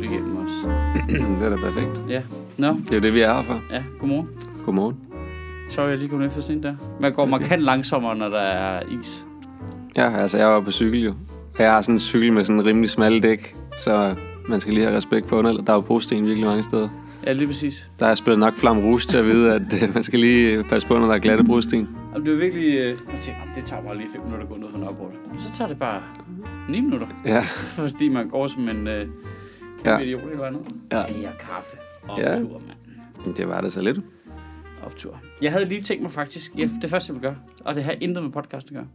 hul igennem os. det er da perfekt. Ja. Nå, Det er jo det, vi er her for. ja, godmorgen. Godmorgen. Sorry, jeg lige kom ned for sent der. Man går markant langsommere, når der er is. Ja, altså jeg var på cykel jo. Jeg har sådan en cykel med sådan en rimelig smalle dæk, så man skal lige have respekt for under. Der er jo brosten virkelig mange steder. Ja, lige præcis. Der er spillet nok flam rouge til at vide, at øh, man skal lige passe på, når der er glatte brosten. Jamen, det er virkelig... Øh, jeg "Jamen, det tager bare lige 5 minutter at gå ned fra Nørreport. Så tager det bare 9 minutter. Ja, Fordi man går som en øh, Ja. ja. idiot eller andet. Ja. Ja, kaffe. Ja. Optur, mand. det var det så lidt. Optur. Jeg havde lige tænkt mig faktisk, ja, det første jeg ville gøre, og det har intet med podcast at gøre.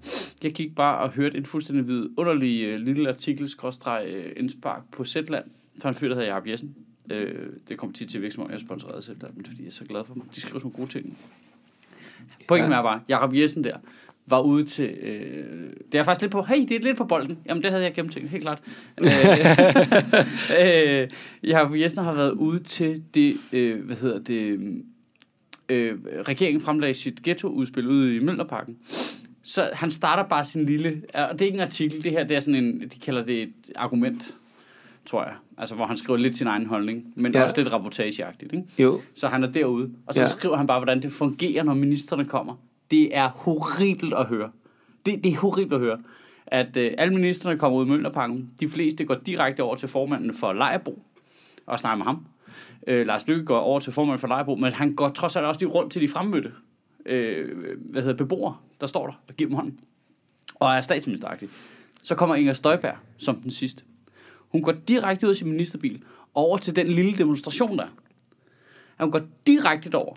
Jeg gik bare og hørte en fuldstændig vidunderlig øh, lille artikel, skråstreg, øh, indspark på Zetland, fra en fyr, der hedder Jacob Jessen. Øh, det kommer tit til virksomheden, jeg sponsorerede Zetland, fordi, jeg er så glad for dem. De skriver sådan nogle gode ting. Pointen Ja. er bare, Jacob Jessen der, var ude til... Øh, det er faktisk lidt på... Hey, det er lidt på bolden. Jamen, det havde jeg gennemtænkt, helt klart. øh, øh, Jacob Jessen har været ude til det... Øh, hvad hedder det... Øh, regeringen fremlagde sit ghetto-udspil ude i Møllerparken. Så han starter bare sin lille... Og det er ikke en artikel, det her det er sådan en... De kalder det et argument, tror jeg. Altså, hvor han skriver lidt sin egen holdning. Men Ja. også lidt reportageagtigt, ikke? Jo. Så han er derude. Og så ja. skriver han bare, hvordan det fungerer, når ministerne kommer. Det er horribelt at høre. Det, det er horribelt at høre. At øh, alle ministerne kommer ud i Møllerparken. De fleste går direkte over til formanden for Lejerbo og snakker med ham. Øh, Lars Lykke går over til formanden for Lejerbo, men han går trods alt også lige rundt til de fremmødte øh, hvad hedder, beboere, der står der og giver dem hånden. Og er statsministeragtig. Så kommer Inger Støjberg som den sidste. Hun går direkte ud af sin ministerbil over til den lille demonstration der. Hun går direkte over.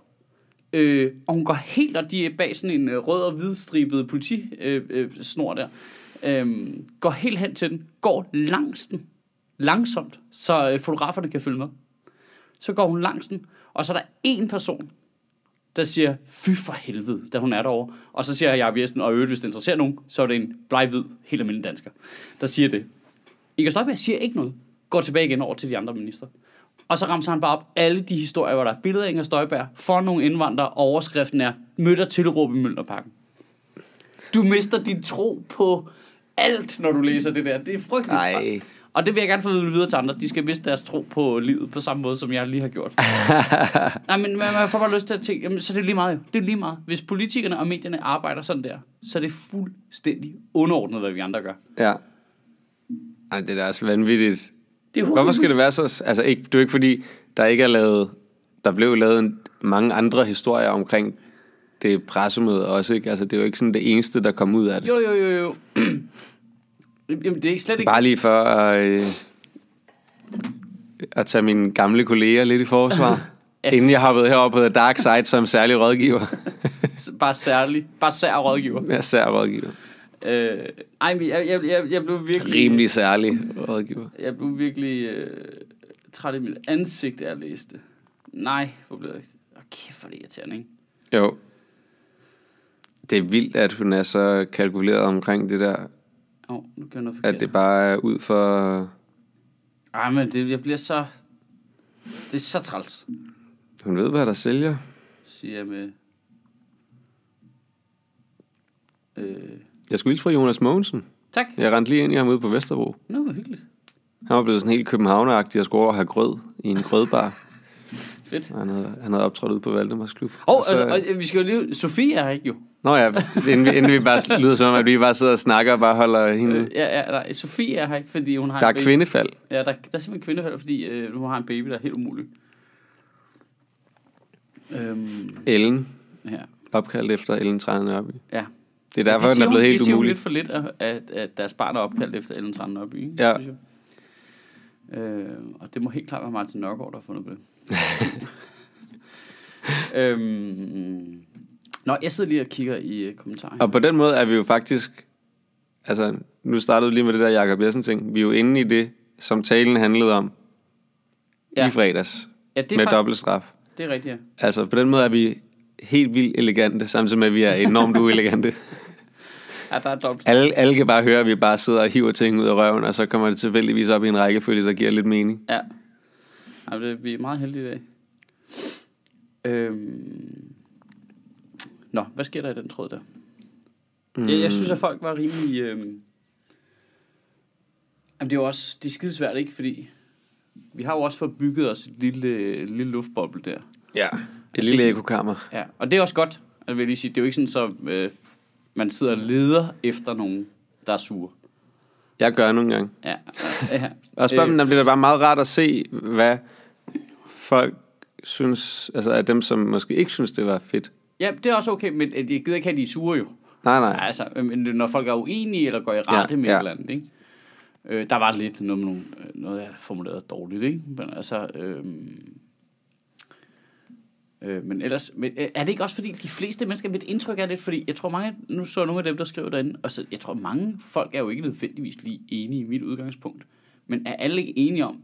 Øh, og hun går helt, og de er bag sådan en øh, rød og hvidstribet politisnor øh, øh, snor der. Øh, går helt hen til den. Går langs den. Langsomt. Så øh, fotograferne kan følge med. Så går hun langs den. Og så er der en person, der siger, fy for helvede, da hun er derovre. Og så siger Jacob Jessen, og øvrigt, hvis det interesserer nogen, så er det en bleg-hvid, helt almindelig dansker, der siger det. Inger Støjberg siger ikke noget. Går tilbage igen over til de andre minister. Og så ramser han bare op alle de historier, hvor der er billeder af Inger Støjberg for nogle indvandrere, og overskriften er, møder tilråb i Møllerparken. Du mister din tro på alt, når du læser det der. Det er frygteligt. Nej. Og det vil jeg gerne formidle videre til andre. De skal miste deres tro på livet på samme måde, som jeg lige har gjort. Nej, men man får bare lyst til at tænke, jamen, så er det lige meget jo. Det er lige meget. Hvis politikerne og medierne arbejder sådan der, så er det fuldstændig underordnet, hvad vi andre gør. Ja. Ej, det er da altså vanvittigt. Det er Hvorfor skal det være så... Altså, ikke, det er jo ikke fordi, der ikke er lavet... Der blev lavet en, mange andre historier omkring det pressemøde også, ikke? Altså, det er jo ikke sådan det eneste, der kom ud af det. Jo, jo, jo, jo. Jamen, det er slet ikke... Bare lige for at, øh, at tage mine gamle kolleger lidt i forsvar. Ja. Inden jeg hoppede herover på The Dark Side som særlig rådgiver. Bare særlig. Bare sær rådgiver. Er sær rådgiver. Øh, ej, jeg, jeg, jeg, jeg blev virkelig... Rimelig særlig rådgiver. Jeg blev virkelig øh, træt i mit ansigt, da jeg læste. Nej, hvor blev jeg... Åh, kæft, hvor det irriterende, ikke? Jo. Det er vildt, at hun er så kalkuleret omkring det der, Åh, oh, nu gør jeg noget forkert. at det bare er ud for... Ej, men det, jeg bliver så... Det er så træls, Hun ved, hvad der sælger. siger jeg med... Øh, Jeg skulle hilse fra Jonas Mogensen. tak. Jeg rendte lige ind i ham ude på Vesterbro. Nå, hvor hyggeligt. Han var blevet sådan helt københavneragtig og skulle over og have grød i en grødbar. Fedt. Og Han havde, han havde optrådt ude på Valdemars Klub. Oh, Og så- altså, og vi skal jo lige... Sofie er her ikke jo. Nå ja, inden vi, inden vi bare lyder som om, at vi bare sidder og snakker og bare holder hende. Øh, ja, ja, nej, Sofie er her ikke, fordi hun har Der er baby. kvindefald. Ja, der, der er simpelthen kvindefald, fordi øh, hun har en baby, der er helt umulig. Øhm, Ellen, ja. opkaldt efter Ellen Trane Nørby. ja. Det er derfor, det den er siger blevet helt det siger hun umulig. lidt for lidt, at, at, at deres barn er opkaldt efter Ellen Trane? Ja. Synes jeg. Øh, og det må helt klart være Martin Nørgaard, der har fundet på det. øhm, nå, jeg sidder lige og kigger i uh, kommentarer. Og på den måde er vi jo faktisk... Altså, nu startede lige med det der Jacob Jessen ting. Vi er jo inde i det, som talen handlede om ja. i fredags. ja, det er, med faktisk, dobbeltstraf. det er rigtigt, ja. Altså, på den måde er vi helt vildt elegante, samtidig med, at vi er enormt uelegante. ja der er dobbelt. Alle, alle kan bare høre, at vi bare sidder og hiver ting ud af røven, og så kommer det tilfældigvis op i en rækkefølge, der giver lidt mening. Ja. ja det, vi er meget heldige i dag. Øhm. Nå, hvad sker der i den tråd der? Mm. Jeg, jeg synes, at folk var rimelig... Øhm... Jamen, det er jo også... Det er skidesvært, ikke? Fordi... Vi har jo også fået bygget os et lille, lille luftboble der. Ja. Et lille ekokammer. Ja, og det er også godt, jeg vil lige sige. Det er jo ikke sådan, så øh, man sidder og leder efter nogen, der er sure. Jeg gør nogle gange. Ja, ja. Og spørg, Øh, øh, bliver det bare meget rart at se, hvad folk synes, altså af dem, som måske ikke synes, det var fedt. ja, det er også okay, men øh, jeg gider ikke have, de sure jo. Nej, nej. Altså, men når folk er uenige, eller går i rette Ja, med ja. et eller andet, ikke? Øh, der var lidt noget, øh, noget jeg formulerede dårligt, ikke? Men altså... Øh, øh, men ellers, men øh, er det ikke også fordi, de fleste mennesker, mit indtryk er lidt, fordi jeg tror mange, nu så nogle af dem, der skriver derinde, og så, jeg tror mange folk er jo ikke nødvendigvis lige enige i mit udgangspunkt, men er alle ikke enige om,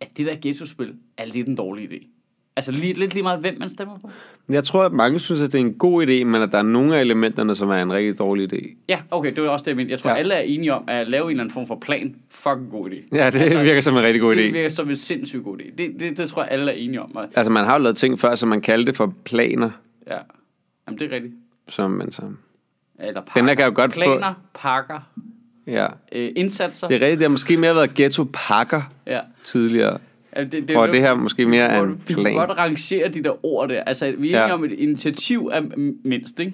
at det der ghetto-spil er lidt en dårlig idé? Altså lige, lidt lige meget, hvem man stemmer på? Jeg tror, at mange synes, at det er en god idé, men at der er nogle af elementerne, som er en rigtig dårlig idé. Ja, okay, det var også det, jeg mente. Jeg tror, ja. Alle er enige om at lave en eller anden form for plan. Fucking god idé. Ja, det altså, virker som en rigtig god Det idé. virker som en sindssygt god idé. Det, det, det tror jeg, alle er enige om. Altså, man har jo lavet ting før, som man kaldte det for planer, ja, Jamen, det er rigtigt. som man som... Eller pakker. Den der kan jo godt få- Planer, pakker, Ja. øh, indsatser. Det er rigtigt, det har måske mere været ghetto-pakker ja. tidligere. Ja, det, Og det her måske mere er hvor en du- Vi kan plan. godt rangere de der ord der. Altså, vi er Ja. om, at et initiativ er mindst, ikke?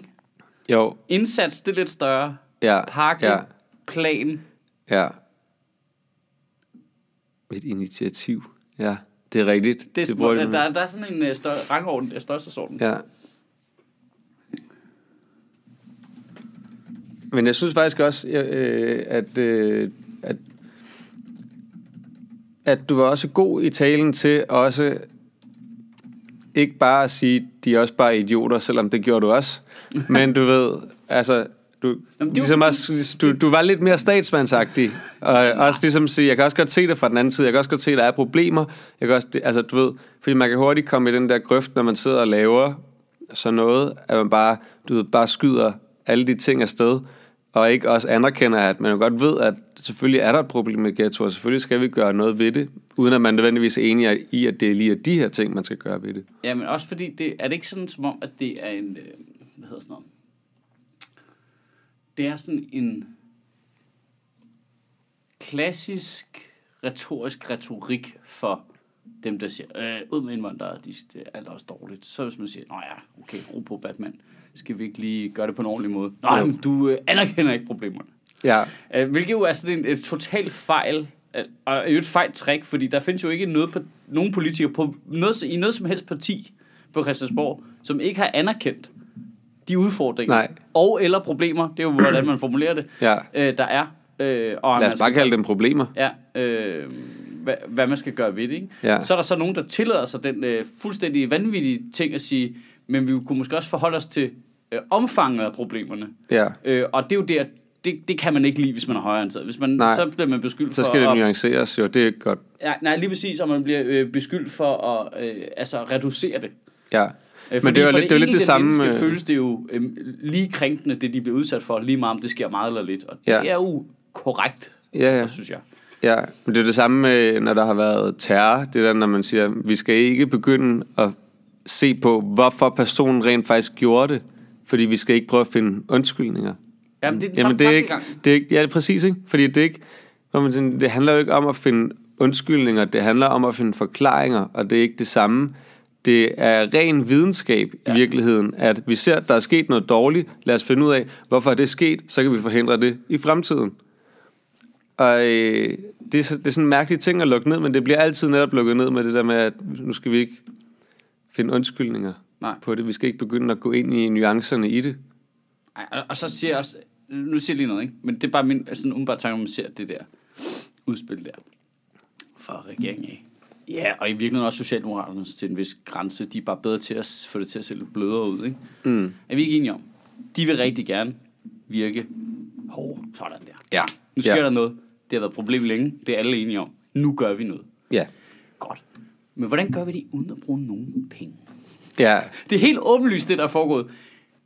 Jo, Indsats, det er lidt større. ja. Pakke, Ja, plan. ja. Et initiativ. Ja, det er rigtigt. Det det bruger der, de- der, der er sådan en uh, større, rangorden, uh, størrelsesorden. Ja. Men jeg synes faktisk også, øh, at, øh, at, du var også god i talen til også ikke bare at sige, de er også bare idioter, selvom det gjorde du også. Men du ved, altså, du, Jamen, ligesom også, du, du var lidt mere statsmandsagtig. Og også ligesom sige, jeg kan også godt se det fra den anden side. Jeg kan også godt se, at der er problemer. Jeg kan også, altså, du ved, fordi man kan hurtigt komme i den der grøft, når man sidder og laver sådan noget, at man bare, du ved, bare skyder alle de ting afsted, og ikke også anerkender, at man jo godt ved, at selvfølgelig er der et problem med ghetto, og selvfølgelig skal vi gøre noget ved det, uden at man nødvendigvis er enig i, at det er lige de her ting, man skal gøre ved det. Ja, men også fordi, det, er det ikke sådan som om, at det er en, øh, hvad hedder sådan noget, det er sådan en klassisk retorisk retorik for dem, der siger, øh, ud med indvandrere, de, det er alt også dårligt. Så hvis man siger, nå ja, okay, ro på Batman, skal vi ikke lige gøre det på en ordentlig måde? Nej, men du øh, anerkender ikke problemerne. Ja, Øh, hvilket jo er sådan en, et total fejl, øh, og er jo et fejl trick, fordi der findes jo ikke noget på, nogen politikere på noget, i noget som helst parti på Christiansborg, som ikke har anerkendt de udfordringer Nej. og eller problemer, det er jo hvordan man formulerer det, ja. øh, der er. Øh, og Lad os bare kalde dem problemer. Ja, øh, hvad, hvad man skal gøre ved det. Ikke? Ja. Så er der så nogen, der tillader sig den øh, fuldstændig vanvittige ting at sige, men vi kunne måske også forholde os til øh, omfanget af problemerne. Ja, Øh, og det er jo der, det, det kan man ikke lide, hvis man er højreorienteret. Hvis man, Nej. så bliver man beskyldt så for skal det at, nuanceres jo, det er godt. ja, nej, lige præcis, og man bliver øh, beskyldt for at øh, altså, reducere det. Ja. Øh, Men det er jo lidt det, lidt det samme... menneske øh, føles det jo øh, lige krænkende, det de bliver udsat for, lige meget om det sker meget eller lidt. Og det Ja. er jo korrekt, Ja, ja. så synes jeg. Ja, men det er det samme, når der har været terror. Det er der, når man siger, vi skal ikke begynde at se på, hvorfor personen rent faktisk gjorde det. Fordi vi skal ikke prøve at finde undskyldninger. Jamen, det er den Jamen, det er ikke, det er ikke, ja, det er præcis, ikke? Fordi det er ikke, man siger, det handler jo ikke om at finde undskyldninger, det handler om at finde forklaringer, og det er ikke det samme. Det er ren videnskab ja. I virkeligheden, at vi ser, at der er sket noget dårligt, lad os finde ud af, hvorfor er det sket, så kan vi forhindre det i fremtiden. Og øh, det, er, det er sådan en mærkelig ting at lukke ned, men det bliver altid netop lukket ned med det der med, at nu skal vi ikke finde undskyldninger Nej. på det. Vi skal ikke begynde at gå ind i nuancerne i det. Ej, og- og så siger jeg også, nu siger jeg lige noget, ikke? men det er bare min sådan umiddelbart tanke, når man ser det der udspil der fra regeringen af. Ja, og i virkeligheden også Socialdemokraterne til en vis grænse. De er bare bedre til at få det til at se lidt blødere ud. Ikke? Mm. Er vi ikke enige om? De vil rigtig gerne virke hårde. Sådan der. Ja. Nu sker Ja. der noget. Det har været et problem længe. Det er alle enige om. Nu gør vi noget. Ja. Godt. Men hvordan gør vi det uden at bruge nogen penge? Ja, Det er helt åbenlyst, det der er foregået.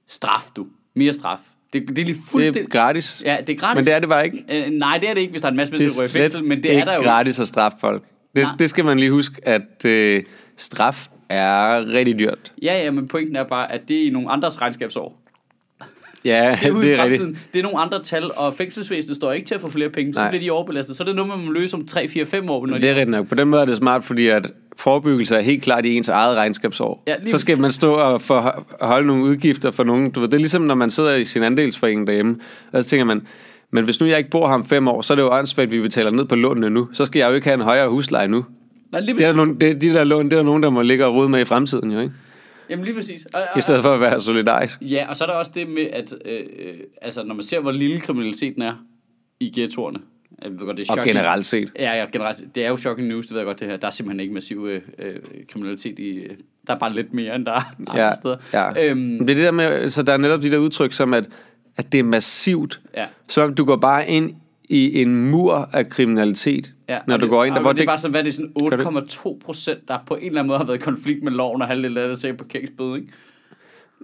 Straf, du. Mere straf. Det, det er lige det fuldstændig... er gratis. Ja, det er gratis. Men det er det bare ikke. Øh, nej, det er det ikke, hvis der er en masse Det mennesker, der er i fængsel, men det er der jo. gratis at straffe folk. Det, Nej. det skal man lige huske, at øh, straf er rigtig dyrt. Ja, ja, men pointen er bare, at det er i nogle andres regnskabsår. Ja, Det er, det er rigtigt. Det er nogle andre tal, og fængselsvæsenet står ikke til at få flere penge. Så Nej. bliver de overbelastet. Så er det noget, man må løse om 3, 4, 5 år. Når Det de... er rigtigt nok. På den måde er det smart, fordi at forebyggelse er helt klart i ens eget regnskabsår. Ja, så skal man stå og for, holde nogle udgifter for nogen. Du ved, det er ligesom, når man sidder i sin andelsforening derhjemme, og så tænker man, men hvis nu jeg ikke bor her om fem år, så er det jo åndssvagt, at vi betaler ned på lånene nu. Så skal jeg jo ikke have en højere husleje nu. Nej, lige Det er nogle, det, de der lån, det er nogen, der må ligge og rode med i fremtiden, jo ikke? Jamen lige præcis. Og, og, I stedet for at være solidarisk. Ja, og så er der også det med, at øh, øh, altså, når man ser, hvor lille kriminaliteten er i ghettoerne. Jeg ved godt, det er Og shocking. generelt set. Ja, ja, generelt. Det er jo shocking news, det ved jeg godt det her. Der er simpelthen ikke massiv øh, øh, kriminalitet i... øh, Der er bare lidt mere, end der er andre Ja, steder. ja. Øhm, Det er det der med, så der er netop de der udtryk som, at, at det er massivt. ja. Så du går bare ind i en mur af kriminalitet, Ja, når du det, går ind der, hvor det er det, bare sådan, hvad er det sådan 8,2 procent, der på en eller anden måde har været i konflikt med loven, og halvdelen af det sagde parkeringsbøde, ikke?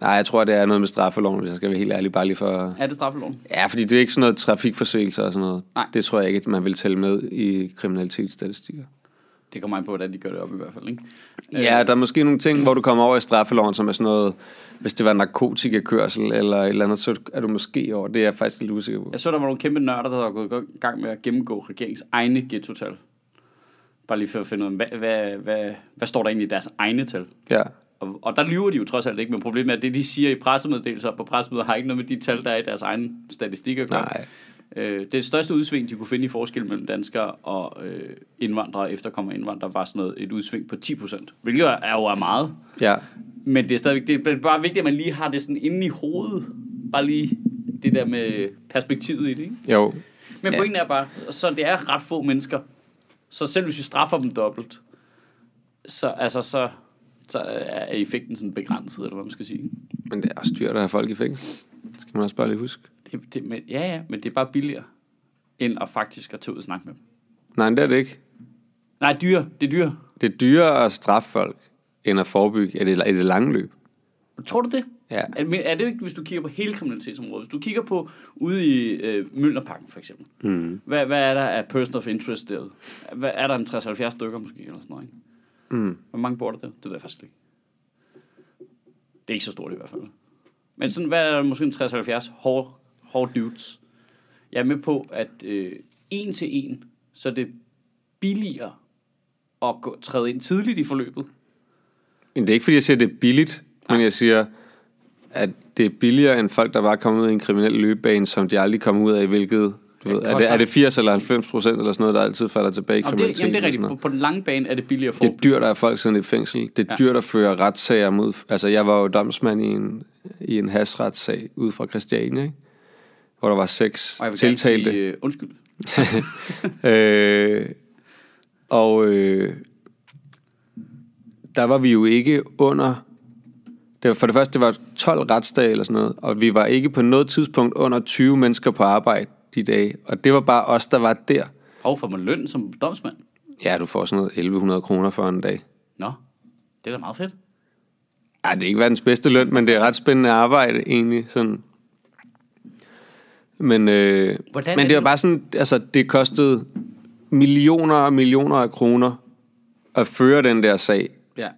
Nej, jeg tror, det er noget med straffeloven, hvis jeg skal være helt ærlig, bare lige for... Er det straffeloven? Ja, fordi det er ikke sådan noget trafikforseelser og sådan noget. Nej. Det tror jeg ikke, at man vil tælle med i kriminalitetsstatistikker. Det kommer an på, hvordan de gør det op i hvert fald, ikke? Ja, der er måske nogle ting, hvor du kommer over i straffeloven, som er sådan noget, hvis det var narkotikakørsel eller et eller andet, så er du måske over. Det er jeg faktisk lidt usikker på. Jeg så, der var nogle kæmpe nørder, der var gået i gang med at gennemgå regeringens egne ghetto-tal. Bare lige for at finde ud af, hvad, hvad, hvad, hvad står der egentlig i deres egne tal? Ja. Og, og der lyver de jo trods alt ikke, men problemet er, at det, de siger i pressemeddelelser på pressemøder, har ikke noget med de tal, der er i deres egne statistikker. Nej. Øh, det største udsving, de kunne finde i forskel mellem danskere og øh, indvandrere, efterkommer indvandrere, var sådan noget, et udsving på 10 procent. Hvilket er jo er meget. Ja. Men det er stadigvæk, det er bare vigtigt, at man lige har det sådan inde i hovedet. Bare lige det der med perspektivet i det, ikke? Jo. Men Ja. pointen er bare, så det er ret få mennesker. Så selv hvis vi straffer dem dobbelt, så, altså, så, så er effekten sådan begrænset, eller hvad man skal sige. Men det er også dyrt at have folk i fængsel. Det skal man også bare lige huske. Det, det, men, ja, ja, men det er bare billigere, end at faktisk at tage ud og snakke med dem. Nej, det er det ikke. Nej, dyre. Det er dyre. Det er dyrere at straffe folk, end at forebygge i det, i det lange løb. Tror du det? Ja. Er, men er det ikke, hvis du kigger på hele kriminalitetsområdet? Hvis du kigger på ude i øh, Møllerparken for eksempel. Mm. Hvad, hvad er der af person of interest derude? Hvad, er der en 60-70 stykker måske? Eller sådan noget, ikke? Mm. Hvor mange bor der der? Det ved jeg faktisk ikke. Det er ikke så stort i hvert fald. Men sådan, hvad er der måske en 60-70 hårde, hårde dudes? Jeg er med på, at øh, en til en, så er det billigere at gå, træde ind tidligt i forløbet. Men det er ikke, fordi jeg siger, at det er billigt, men jeg siger, at det er billigere end folk, der bare kommer ud i en kriminel løbebane, som de aldrig kommer ud af, hvilket... Du ved, er, det, er det 80 eller 90 procent eller sådan noget, der altid falder tilbage i Og det, kriminalitet? jamen, det er sådan rigtigt. På, på den lange bane er det billigere for. Det er dyrt at have folk siddende i fængsel. Det er Ja. dyrt at føre retssager mod... Altså, jeg var jo domsmand i en, i en hasretssag ude fra Christiania, ikke? Hvor der var seks og jeg vil tiltalte. sige, øh, undskyld. øh, og øh, der var vi jo ikke under... Det var, for det første, det var 12 retsdage eller sådan noget, og vi var ikke på noget tidspunkt under 20 mennesker på arbejde de dage. Og det var bare os, der var der. Og får man løn som domsmand? Ja, du får sådan noget 1100 kroner for en dag. Nå, det er da meget fedt. Ej, det er ikke verdens bedste løn, men det er ret spændende arbejde egentlig. Sådan. Men, øh, Hvordan men det det var bare sådan, altså det kostede millioner og millioner af kroner at føre den der sag. Ja.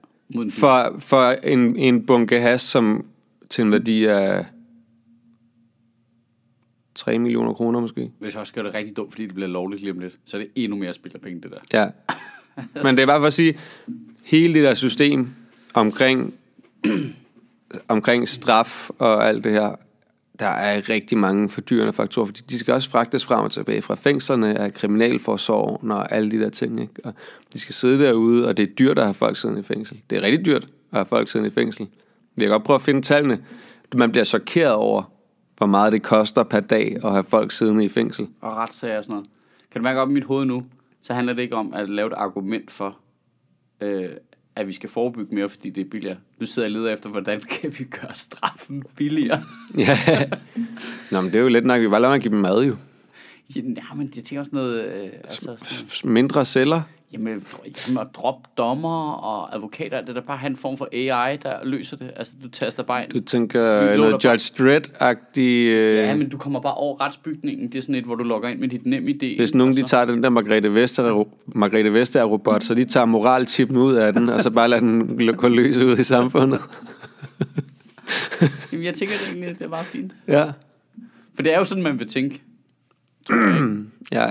For, for en, en bunke has, som til en værdi af 3 millioner kroner måske. Hvis jeg også gør det rigtig dumt, fordi det bliver lovligt lige om lidt, så er det endnu mere spild af penge, det der. Ja. Men det er bare for at sige, hele det der system omkring, omkring straf og alt det her, der er rigtig mange fordyrende faktorer, fordi de skal også fragtes frem og tilbage fra fængslerne, af kriminalforsorgen og alle de der ting. Ikke? Og de skal sidde derude, og det er dyrt at have folk siddende i fængsel. Det er rigtig dyrt at have folk siddende i fængsel. Vi kan godt prøve at finde tallene. Man bliver chokeret over, hvor meget det koster per dag at have folk siddende i fængsel. Og retssager og sådan noget. Kan du mærke op i mit hoved nu, så handler det ikke om at lave et argument for, øh, at vi skal forebygge mere, fordi det er billigere. Nu sidder jeg og leder efter, hvordan kan vi gøre straffen billigere? Ja. Nå, men det er jo lidt nok. Vi bare lader give dem mad jo. Ja, men jeg tænker også noget, øh, altså sådan, Mindre celler. jamen, jamen, at droppe dommer og advokater, det er da bare have en form for AI, der løser det. Altså, du taster bare ind. Du tænker Vi øh, noget Judge Dredd-agtig... Øh, Ja, men du kommer bare over retsbygningen. Det er sådan et, hvor du logger ind med dit nem idé. hvis nogen de tager den der Margrethe Vestager, Margrethe Vestager robot, så de tager moralchippen ud af den, og så bare lader den gå løs ud i samfundet. Jamen, jeg tænker det egentlig, det er meget fint. Ja. For det er jo sådan, man vil tænke. Ja.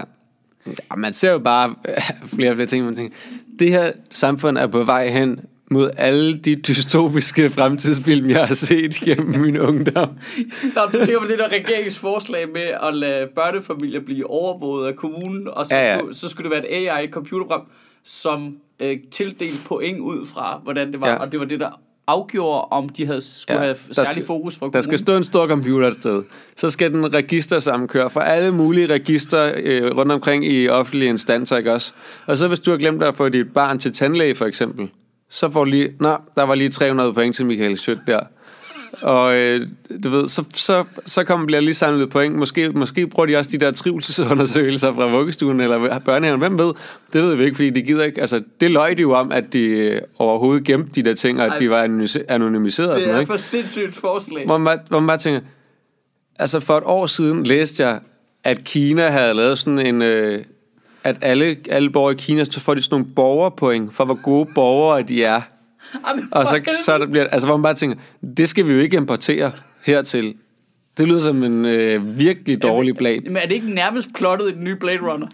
ja man ser jo bare flere og flere ting, man tænker, det her samfund er på vej hen mod alle de dystopiske fremtidsfilm, jeg har set gennem min ungdom. Nå, du tænker på det der regeringsforslag med at lade børnefamilier blive overvåget af kommunen, og så, Ja, ja. Skulle, så skulle det være et AI-computerprogram, som øh, tildelte point ud fra, hvordan det var, ja. og det var det, der afgjorde, om de havde, skulle Ja, have der særlig skal- fokus Der kommunen. skal stå en stor computer et sted. Så skal den register sammenkøre for alle mulige register øh, rundt omkring i offentlige instanser, ikke også? Og så hvis du har glemt at få dit barn til tandlæge, for eksempel, så får du lige, nå, der var lige 300 point til Michael Schødt der. Og øh, du ved, så, så, så kommer, bliver lige samlet point. Måske, måske bruger de også de der trivselsundersøgelser fra vuggestuen eller børnehaven. Hvem ved? Det ved vi ikke, fordi de gider ikke. Altså, det løg de jo om, at de øh, overhovedet gemte de der ting, og at Ej. de var anonymise- anonymiseret og det sådan noget. er Ikke? for sindssygt forslag. Hvor man, hvor man bare tænker, altså for et år siden læste jeg, at Kina havde lavet sådan en, øh, at alle, alle borgere i Kina, så får de sådan nogle borgerpoint for, hvor gode borgere de er. Og så, så der bliver, altså hvor man bare tænker, det skal vi jo ikke importere hertil. Det lyder som en øh, virkelig dårlig plan. Men er det ikke nærmest plottet i den nye Blade Runner?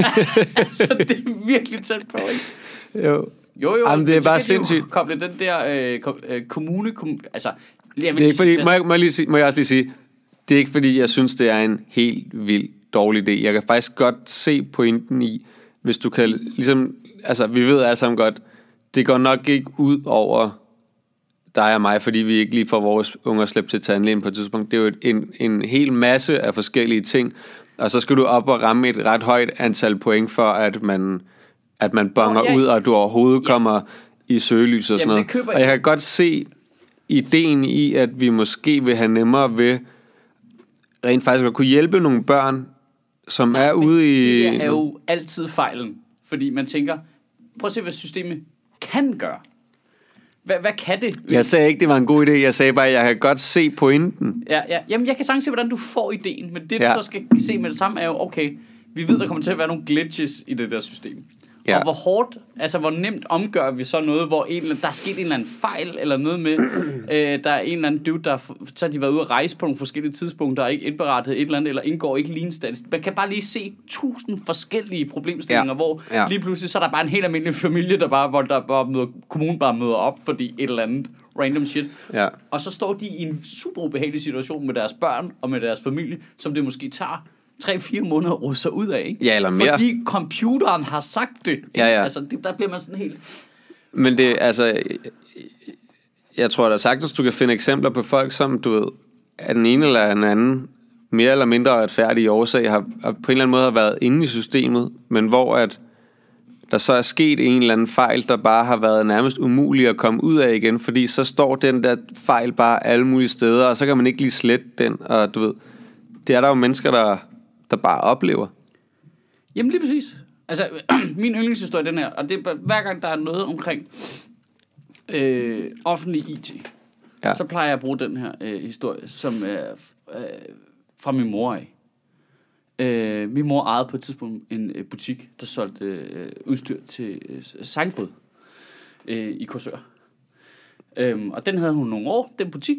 så det er virkelig tæt på, ikke? Jo. Jo, jo. Jamen, det er bare sindssygt. koble den der øh, kom, øh, kommune... Kom, altså, jeg vil Det er ikke fordi, må jeg, må, jeg lige sige, må jeg også lige sige, det er ikke fordi, jeg synes, det er en helt vild dårlig idé. Jeg kan faktisk godt se pointen i, hvis du kan, ligesom, altså vi ved alle sammen godt, det går nok ikke ud over dig og mig, fordi vi ikke lige får vores unger slæbt til tandlægen på et tidspunkt. Det er jo en, en hel masse af forskellige ting, og så skal du op og ramme et ret højt antal point for, at man, at man bonger Nå, ja. ud, og du overhovedet kommer i søgelyset og sådan Jamen, noget. Og jeg kan godt se ideen i, at vi måske vil have nemmere ved rent faktisk at kunne hjælpe nogle børn, som er ude i... Det er jo altid fejlen. Fordi man tænker, prøv at se, hvad systemet kan gøre. Hvad, hvad kan det? Jeg sagde ikke, det var en god idé. Jeg sagde bare, at jeg kan godt se pointen. Ja, ja. Jamen, jeg kan sagtens se, hvordan du får ideen, men det, Ja. du så skal se med det samme, er jo, okay, vi ved, der kommer til at være nogle glitches i det der system. Ja. Og hvor hårdt, altså hvor nemt omgør vi så noget, hvor en, der er sket en eller anden fejl, eller noget med, øh, der er en eller anden dude, der, så har de været ude at rejse på nogle forskellige tidspunkter, og ikke indberettet et eller andet, eller indgår ikke lige en statistik. Man kan bare lige se tusind forskellige problemstillinger, Ja. hvor Ja. lige pludselig, så er der bare en helt almindelig familie, der bare, hvor der bare møder, kommunen bare møder op, fordi et eller andet random shit. Ja. Og så står de i en super ubehagelig situation med deres børn og med deres familie, som det måske tager 3-4 måneder rode sig ud af, ikke? Ja, eller mere. Fordi computeren har sagt det. Ja, ja. Altså, det, der bliver man sådan helt... Men det, altså... Jeg tror da sagtens, du kan finde eksempler på folk, som du ved, af den ene eller den anden mere eller mindre retfærdige årsag, har, har på en eller anden måde har været inde i systemet, men hvor at der så er sket en eller anden fejl, der bare har været nærmest umulig at komme ud af igen, fordi så står den der fejl bare alle mulige steder, og så kan man ikke lige slette den, og du ved, det er der jo mennesker, der, der bare oplever. Jamen lige præcis. Altså, min yndlingshistorie den her, og det er hver gang der er noget omkring øh, offentlig IT, Ja. ja. så plejer jeg at bruge den her øh, historie, som er øh, fra min mor af. Øh, min mor ejede på et tidspunkt en øh, butik, der solgte øh, udstyr til øh, sejlbåd øh, i Korsør. Øhm, og den havde hun nogle år, den butik,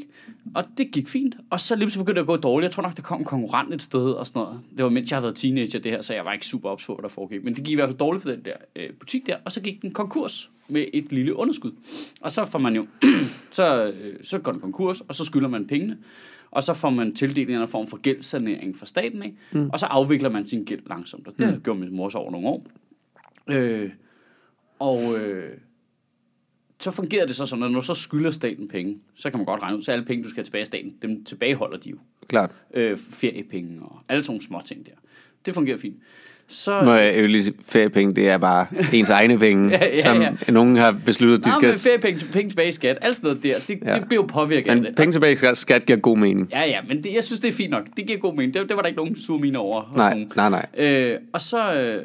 og det gik fint. Og så lige så begyndte det at gå dårligt. Jeg tror nok, der kom en konkurrent et sted og sådan noget. Det var mens jeg havde været teenager, det her, så jeg var ikke super ops på, hvad der foregik. Men det gik i hvert fald dårligt for den der øh, butik der, og så gik den konkurs med et lille underskud. Og så får man jo, så, øh, så går den konkurs, og så skylder man pengene. Og så får man tildelt en eller anden form for gældssanering fra staten, ikke? Mm. og så afvikler man sin gæld langsomt. Og det mm. gjorde min mor så over nogle år. Øh, og øh, så fungerer det så sådan, at når så skylder staten penge, så kan man godt regne ud, så alle penge, du skal have tilbage af staten, dem tilbageholder de jo. Klart. Øh, feriepenge og alle sådan små ting der. Det fungerer fint. Så, Må jeg jo lige sige, feriepenge, det er bare ens egne penge, Ja, ja, som ja. nogen har besluttet, de Nej, skal... men feriepenge, penge tilbage i skat, alt sådan noget der, det, Ja. det bliver jo påvirket af Men det. penge tilbage i skat, skat giver god mening. Ja, ja, men det, jeg synes, det er fint nok. Det giver god mening. Det, det var der ikke nogen sure mine over. Nej, nogen. nej, nej. Øh, og så... Øh,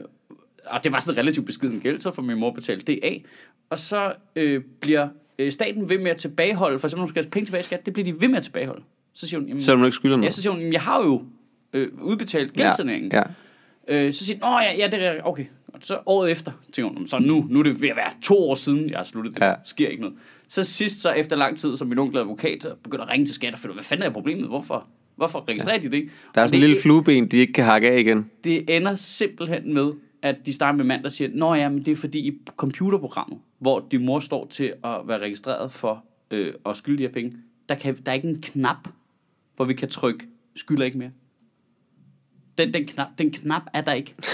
og det var sådan en relativt beskeden gæld, så får min mor betalt det af. Og så øh, bliver øh, staten ved med at tilbageholde, for eksempel når du skal have penge tilbage i skat, det bliver de ved med at tilbageholde. Så siger hun, jamen, Selvom du ikke skylder ja, noget. så siger hun, jamen, jeg har jo øh, udbetalt gældsaneringen. Ja, ja. Øh, så siger hun, åh ja, ja, det er okay. Og så året efter, tænker hun, så nu, nu er det ved at være to år siden, jeg har sluttet det. Ja. Ja. sker ikke noget. Så sidst, så efter lang tid, som min onkel advokat, begynder at ringe til skat og af, hvad fanden er problemet? Hvorfor, hvorfor registrerer ja. de det ikke? Der er Og sådan en lille flueben, de ikke kan hakke af igen. det ender simpelthen med, at de starter med mand, der siger, Nå ja, men det er fordi i computerprogrammet, hvor din mor står til at være registreret for øh, at skylde de her penge, der, kan, der er ikke en knap, hvor vi kan trykke, skylder ikke mere. Den, den, knap, den knap er der ikke.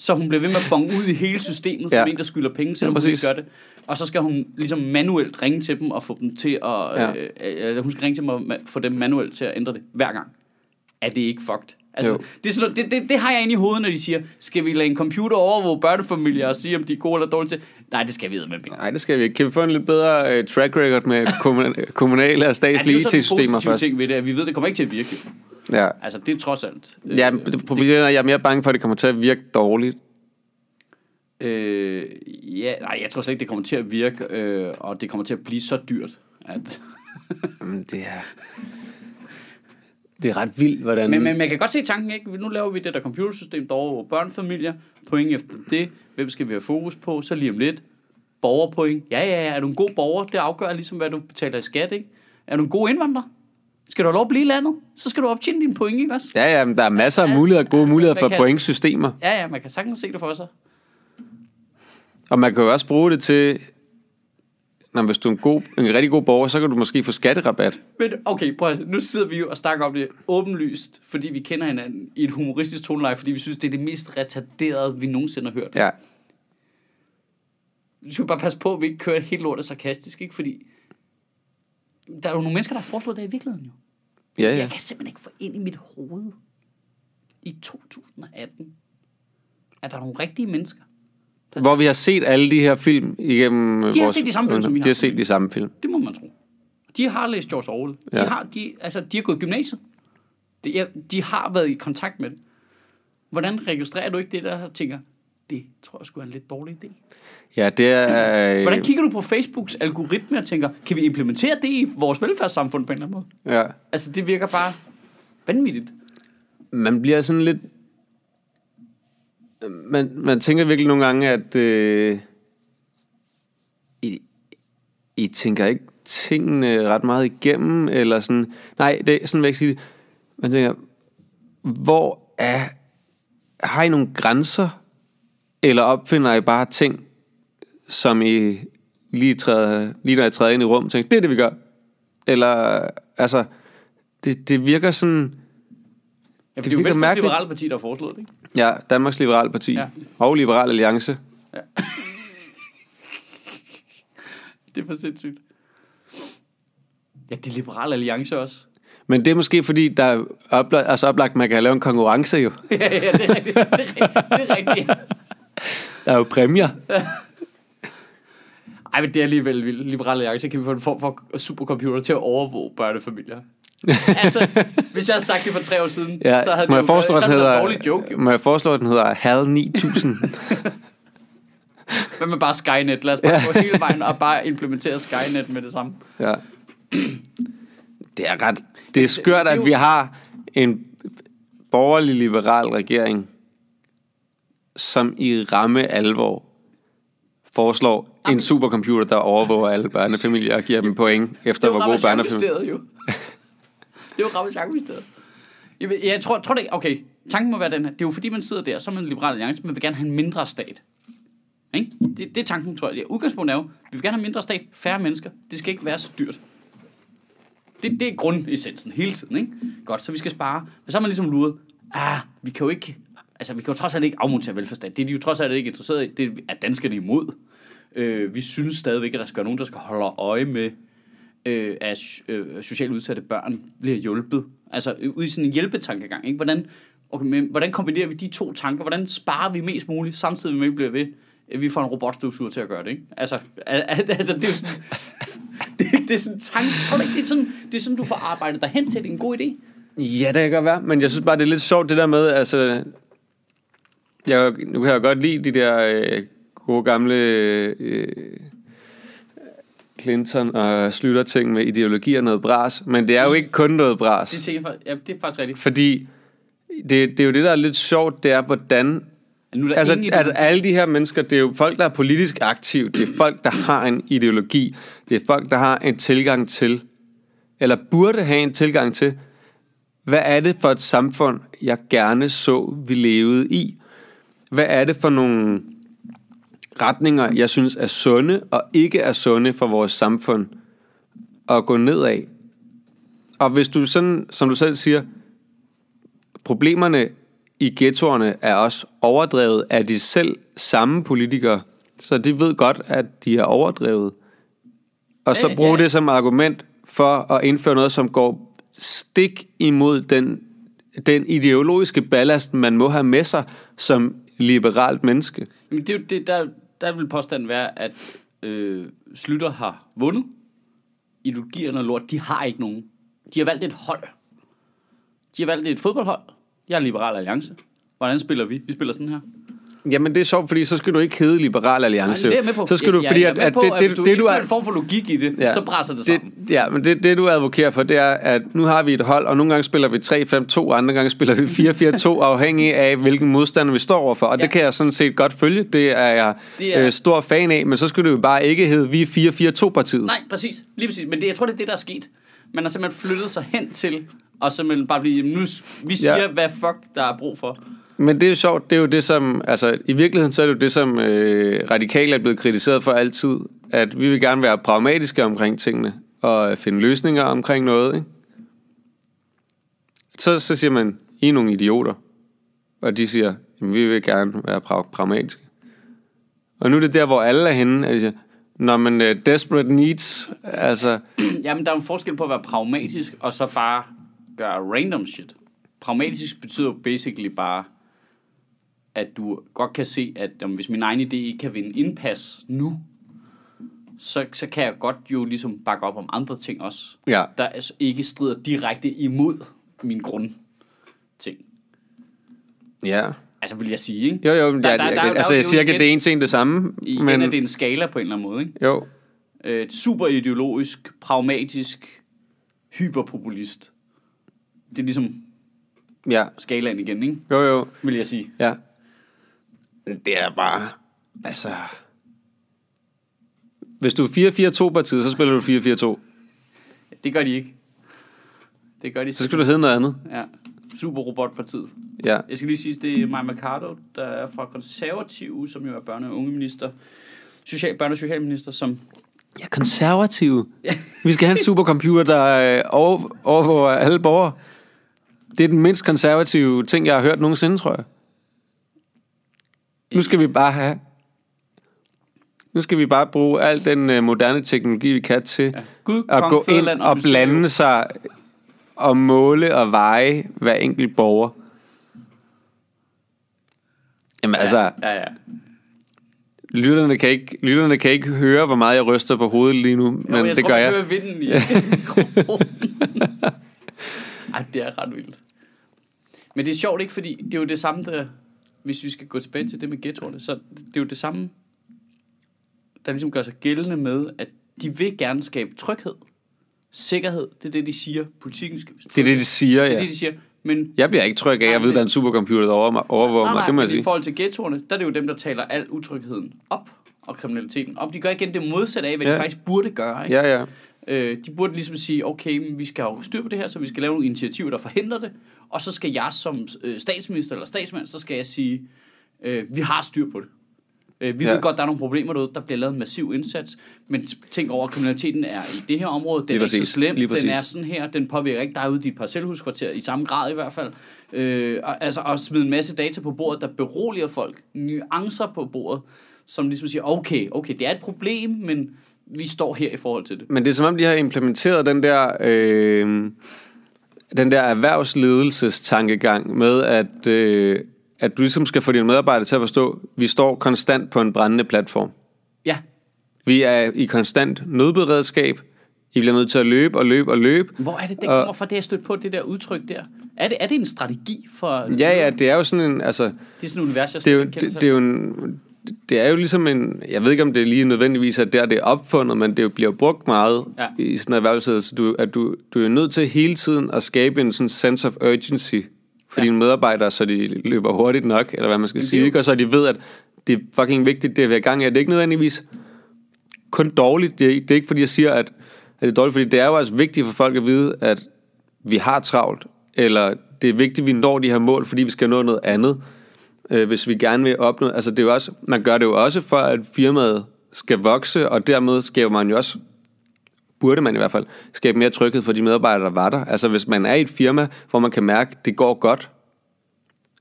Så hun bliver ved med at bonge ud i hele systemet, som Ja. en, der skylder penge, selvom Ja, hun ikke gør det. Og så skal hun ligesom manuelt ringe til dem og få dem til at... Ja. Øh, øh, hun skal ringe til dem og få dem manuelt til at ændre det hver gang. Er det ikke fucked? Altså, Jo. det, er sådan, det, det, det har jeg inde i hovedet, når de siger, skal vi lade en computer overvåge børnefamilier og sige, om de er gode eller dårlige til? Nej, det skal vi med mig. Nej, det skal vi ikke. Kan vi få en lidt bedre uh, track record med kommun- kommunale og Ja, statslige en IT-systemer først? ting ved det, at vi ved, det kommer ikke til at virke. Ja. Altså, det er trods alt. øh, Ja, men det problemet er, at jeg er mere bange for, at det kommer til at virke dårligt. Øh, ja, nej, jeg tror slet ikke, det kommer til at virke, øh, og det kommer til at blive så dyrt, at... Det er... Det er ret vildt, hvordan... Men, men man kan godt se tanken, ikke? Nu laver vi det der computersystem, der overvåger børnefamilier, point efter det, hvem skal vi have fokus på, så lige om lidt, borgerpoint. Ja, ja, ja, er du en god borger, det afgør ligesom, hvad du betaler i skat, ikke? Er du en god indvandrer? Skal du have lov at blive i landet? Så skal du optjene dine point, ikke også? Ja, ja, men der er masser af muligheder, gode altså, muligheder for kan- pointsystemer. Ja, ja, man kan sagtens se det for sig. Og man kan jo også bruge det til... Når hvis du er en, god, en rigtig god borger, så kan du måske få skatterabat. Men okay, prøv at, nu sidder vi jo og snakker om det åbenlyst, fordi vi kender hinanden i et humoristisk toneleje, fordi vi synes, det er det mest retarderede, vi nogensinde har hørt. Ja. Vi skal bare passe på, at vi ikke kører helt lortet sarkastisk, ikke? Fordi der er jo nogle mennesker, der har foreslået det i virkeligheden jo. Ja, Ja. Jeg kan simpelthen ikke få ind i mit hoved i 2018, at der er nogle rigtige mennesker. Hvor vi har set alle de her film igennem... De har set de samme film, som vi De har. har set de samme film. Det må man tro. De har læst George Orwell. De, Ja. har, de, altså, de har gået i gymnasiet. De, de har været i kontakt med det. Hvordan registrerer du ikke det der tænker, det tror jeg skulle er en lidt dårlig idé? Ja, det er... Hvordan kigger du på Facebooks algoritme og tænker, kan vi implementere det i vores velfærdssamfund på en eller anden måde? Ja. Altså, det virker bare vanvittigt. Man bliver sådan lidt... Man, man tænker virkelig nogle gange, at... Øh, I, I tænker ikke tingene ret meget igennem, eller sådan... Nej, det er sådan, vil jeg sige det. Man tænker, hvor er... Har I nogle grænser? Eller opfinder I bare ting, som I lige, træder, lige når I træder ind i rum, tænker, det er det, vi gør? Eller, altså, det, det virker sådan... Ja, Det for det er jo Venstres mærkeligt. Liberale Parti, der har foreslået det, ikke? Ja, Danmarks Liberale Parti ja. Ja. og Liberal Alliance. Det er for sindssygt. Ja, det er Liberale Alliance også. Men det er måske fordi, der er oplagt, altså oplagt, man kan lave en konkurrence jo. ja, ja, det er rigtigt. Det er. Det er rigtigt. Der er jo præmier. Ej, men det er alligevel vildt. Liberale Alliance kan vi få en form for supercomputer til at overvåge børnefamilier. Altså, hvis jeg havde sagt det for tre år siden, Ja, så havde det jo foreslå, været, den hedder, en dårlig joke. Jo. må jeg foreslå, at den hedder HAL 9000? Hvad med bare Skynet? Lad os bare gå hele vejen og bare implementere Skynet med det samme. ja. Det er ret... Det er skørt, at vi har en borgerlig liberal regering, som i ramme alvor foreslår en supercomputer, der overvåger alle børnefamilier og giver dem point efter, hvor gode børnefamilier. Jo det var Ramasjang-ministeriet. Jeg, ved- jeg tror, tror det ikke. Okay, tanken må være den her. Det er jo fordi, man sidder der, som en liberal alliance, man vil gerne have en mindre stat. Ikke? Det, det er tanken, tror jeg. Ja, udgangspunktet er jo, vi vil gerne have mindre stat, færre mennesker. Det skal ikke være så dyrt. Det, det er grundessensen hele tiden, ikke? Godt, så vi skal spare. Men så har man ligesom luret, ah, vi kan jo ikke, altså vi kan jo trods alt ikke afmontere velfærdsstat. Det er de jo trods alt ikke interesseret i, det er danskerne imod. Øh, vi synes stadigvæk, at der skal være nogen, der skal holde øje med, øh, at øh, socialt udsatte børn bliver hjulpet. Altså øh, ud i sådan en hjælpetankegang, ikke? Hvordan, okay, men, hvordan kombinerer vi de to tanker? Hvordan sparer vi mest muligt, samtidig med, at vi bliver ved, at vi får en robotstøvsuger til at gøre det, ikke? Altså, al- al- altså det er jo sådan... det, det er sådan en tanke. Tror du ikke, det er sådan, det er sådan, du får arbejdet dig hen til? Det er en god idé. Ja, det kan godt være, men jeg synes bare, det er lidt sjovt det der med, altså... Jeg, nu kan jeg godt lide de der øh, gode gamle øh, Clinton og Slytter ting med ideologi og noget bras, men det er jo ikke kun noget bras. Det, tænker jeg, ja, det er faktisk rigtigt. Fordi det, det er jo det, der er lidt sjovt, det er, hvordan Nu er der Altså, ingen altså alle de her mennesker, det er jo folk, der er politisk aktive. Det er folk, der har en ideologi. Det er folk, der har en tilgang til, eller burde have en tilgang til, hvad er det for et samfund, jeg gerne så, vi levede i? Hvad er det for nogle retninger, jeg synes er sunde og ikke er sunde for vores samfund at gå nedad? Og hvis du sådan, som du selv siger, problemerne i ghettoerne er også overdrevet af de selv samme politikere, så de ved godt, at de er overdrevet. Og så Ja, bruge det som argument for at indføre noget, som går stik imod den, den ideologiske ballast, man må have med sig som liberalt menneske. Jamen, det er jo det, der, der vil påstanden være, at øh, Slytter har vundet. Ideologierne og lort, de har ikke nogen. De har valgt et hold. De har valgt et fodboldhold. Jeg er Liberal Alliance. Hvordan spiller vi? Vi spiller sådan her. Jamen det er sjovt, fordi så skal du ikke hedde Liberal Alliance. Nej, det er med på. Så skal du, fordi at, at det, det, at du det, du er, en form for logik i det, ja. så brænder det sammen. Det, ja, men det, det du advokerer for, det er, at nu har vi et hold, og nogle gange spiller vi 3-5-2, og andre gange spiller vi 4-4-2, afhængig af, hvilken modstander vi står overfor. Og ja. Ja. det kan jeg sådan set godt følge. Det er jeg Det er- Øh, stor fan af, men så skulle det jo bare ikke hedde vi 4-4-2-partiet. Nej, præcis. Lige præcis. Men det, jeg tror, det er det, der er sket. Man har simpelthen flyttet sig hen til, og simpelthen bare blive, nu, vi siger, Ja. hvad fuck der er brug for. Men det er jo sjovt, det er jo det som, altså i virkeligheden så er det jo det som øh, radikale er blevet kritiseret for altid, at vi vil gerne være pragmatiske omkring tingene, og finde løsninger omkring noget, ikke? Så, så siger man, I er nogle idioter, og de siger, jamen, vi vil gerne være pra- pragmatiske. Og nu er det der, hvor alle er henne, at de siger, når man uh, desperate needs, altså, Jamen, der er en forskel på at være pragmatisk, og så bare gøre random shit. Pragmatisk betyder basically bare, at du godt kan se, at om, hvis min egen idé ikke kan vinde indpas nu, så, så kan jeg godt jo ligesom bakke op om andre ting også, ja, der altså ikke strider direkte imod min grundting. ja. Altså, vil jeg sige, ikke? Jo, jo, men Der- der, der- der, er altså der er jeg jo siger ikke, at det er en en det samme, Igen men er det en skala på en eller anden måde, ikke? jo, Øh, super ideologisk, pragmatisk, hyperpopulist. Det er ligesom ja, skalaen igen, ikke? jo, jo. Vil jeg sige. Ja. Det er bare, altså... Hvis du er 4-4-2-partiet, så spiller du 4-4-2. Det gør de ikke. Det gør de Så skal du hedde noget andet. Ja. Super robotpartiet. Ja. Jeg skal lige sige, det er Maja Mercado, der er fra konservative, som jo er børne- og ungeminister. Social, børne- og socialminister, som... Jeg er konservativ. Vi skal have en supercomputer, der øh, over, overvåger alle borgere. Det er den mindst konservative ting, jeg har hørt nogensinde, tror jeg. Nu skal vi bare have... Nu skal vi bare bruge al den øh, moderne teknologi, vi kan til Ja. Gud, at gå ind og mysterium. blande sig og måle og veje hver enkelt borger. Jamen ja. altså, Ja, ja. lytterne kan, ikke, lytterne kan ikke høre, hvor meget jeg ryster på hovedet lige nu, men jo, jeg det tror, gør man jeg. hører vinden i. Ej, det er ret vildt. Men det er sjovt ikke, fordi det er jo det samme, der, hvis vi skal gå tilbage til det med ghettoerne, så det er jo det samme, der ligesom gør sig gældende med, at de vil gerne skabe tryghed, sikkerhed, det er det, de siger. Politikken skal Det er det, de siger, det er ja. det, de siger. Men Jeg bliver ikke tryg af, at jeg ved, at der er en supercomputer, der over mig, overvåger nej, mig. nej, Det må jeg men i sige. forhold til ghettoerne, der er det jo dem, der taler al utrygheden op, og kriminaliteten op. De gør igen det modsatte af, hvad ja. Ja. de faktisk burde gøre. Ikke? Ja, ja. Øh, de burde ligesom sige, okay, men vi skal have styr på det her, så vi skal lave nogle initiativer, der forhindrer det. Og så skal jeg som øh, statsminister eller statsmand, så skal jeg sige, øh, vi har styr på det. Øh, vi ja. Ved godt, der er nogle problemer derude, der bliver lavet en massiv indsats, men tænk over, at kriminaliteten er i det her område, den er ikke så slem, den er sådan her, den påvirker ikke dig ude i dit parcelhuskvarter, i samme grad i hvert fald. Øh, og, altså at smide en masse data på bordet, der beroliger folk, nuancer på bordet, som ligesom siger, okay, okay, det er et problem, men vi står her i forhold til det. Men det er som om, de har implementeret den der, øh, den der erhvervsledelsestankegang med, at, øh, at du ligesom skal få dine medarbejdere til at forstå, at vi står konstant på en brændende platform. Ja, Vi er i konstant nødberedskab. I bliver nødt til at løbe og løbe og løbe. Hvor er det, det kommer fra, det jeg stødt på, det der udtryk der? Er det, er det en strategi for... Ja, ja, det er jo sådan en, altså, Det er sådan et univers, jeg det er jo, det, det er jo en, det er jo ligesom en, jeg ved ikke om det er lige nødvendigvis, at der det er opfundet, men det bliver brugt meget Ja. i sådan en erhvervsledelse, du, at du, du er nødt til hele tiden at skabe en sådan sense of urgency for ja. dine medarbejdere, så de løber hurtigt nok, eller hvad man skal det er sige, ikke? og så de ved, at det er fucking vigtigt, det er ved i gang. Er det er ikke nødvendigvis kun dårligt. Det er, det er ikke, fordi jeg siger, at, at det er dårligt, fordi det er jo også vigtigt for folk at vide, at vi har travlt, eller det er vigtigt, at vi når de her mål, fordi vi skal nå noget andet, øh, hvis vi gerne vil opnå. Altså det er jo også, man gør det jo også for, at firmaet skal vokse, og dermed skaber man jo også burde man i hvert fald skabe mere tryghed for de medarbejdere, der var der. Altså hvis man er i et firma, hvor man kan mærke, at det går godt,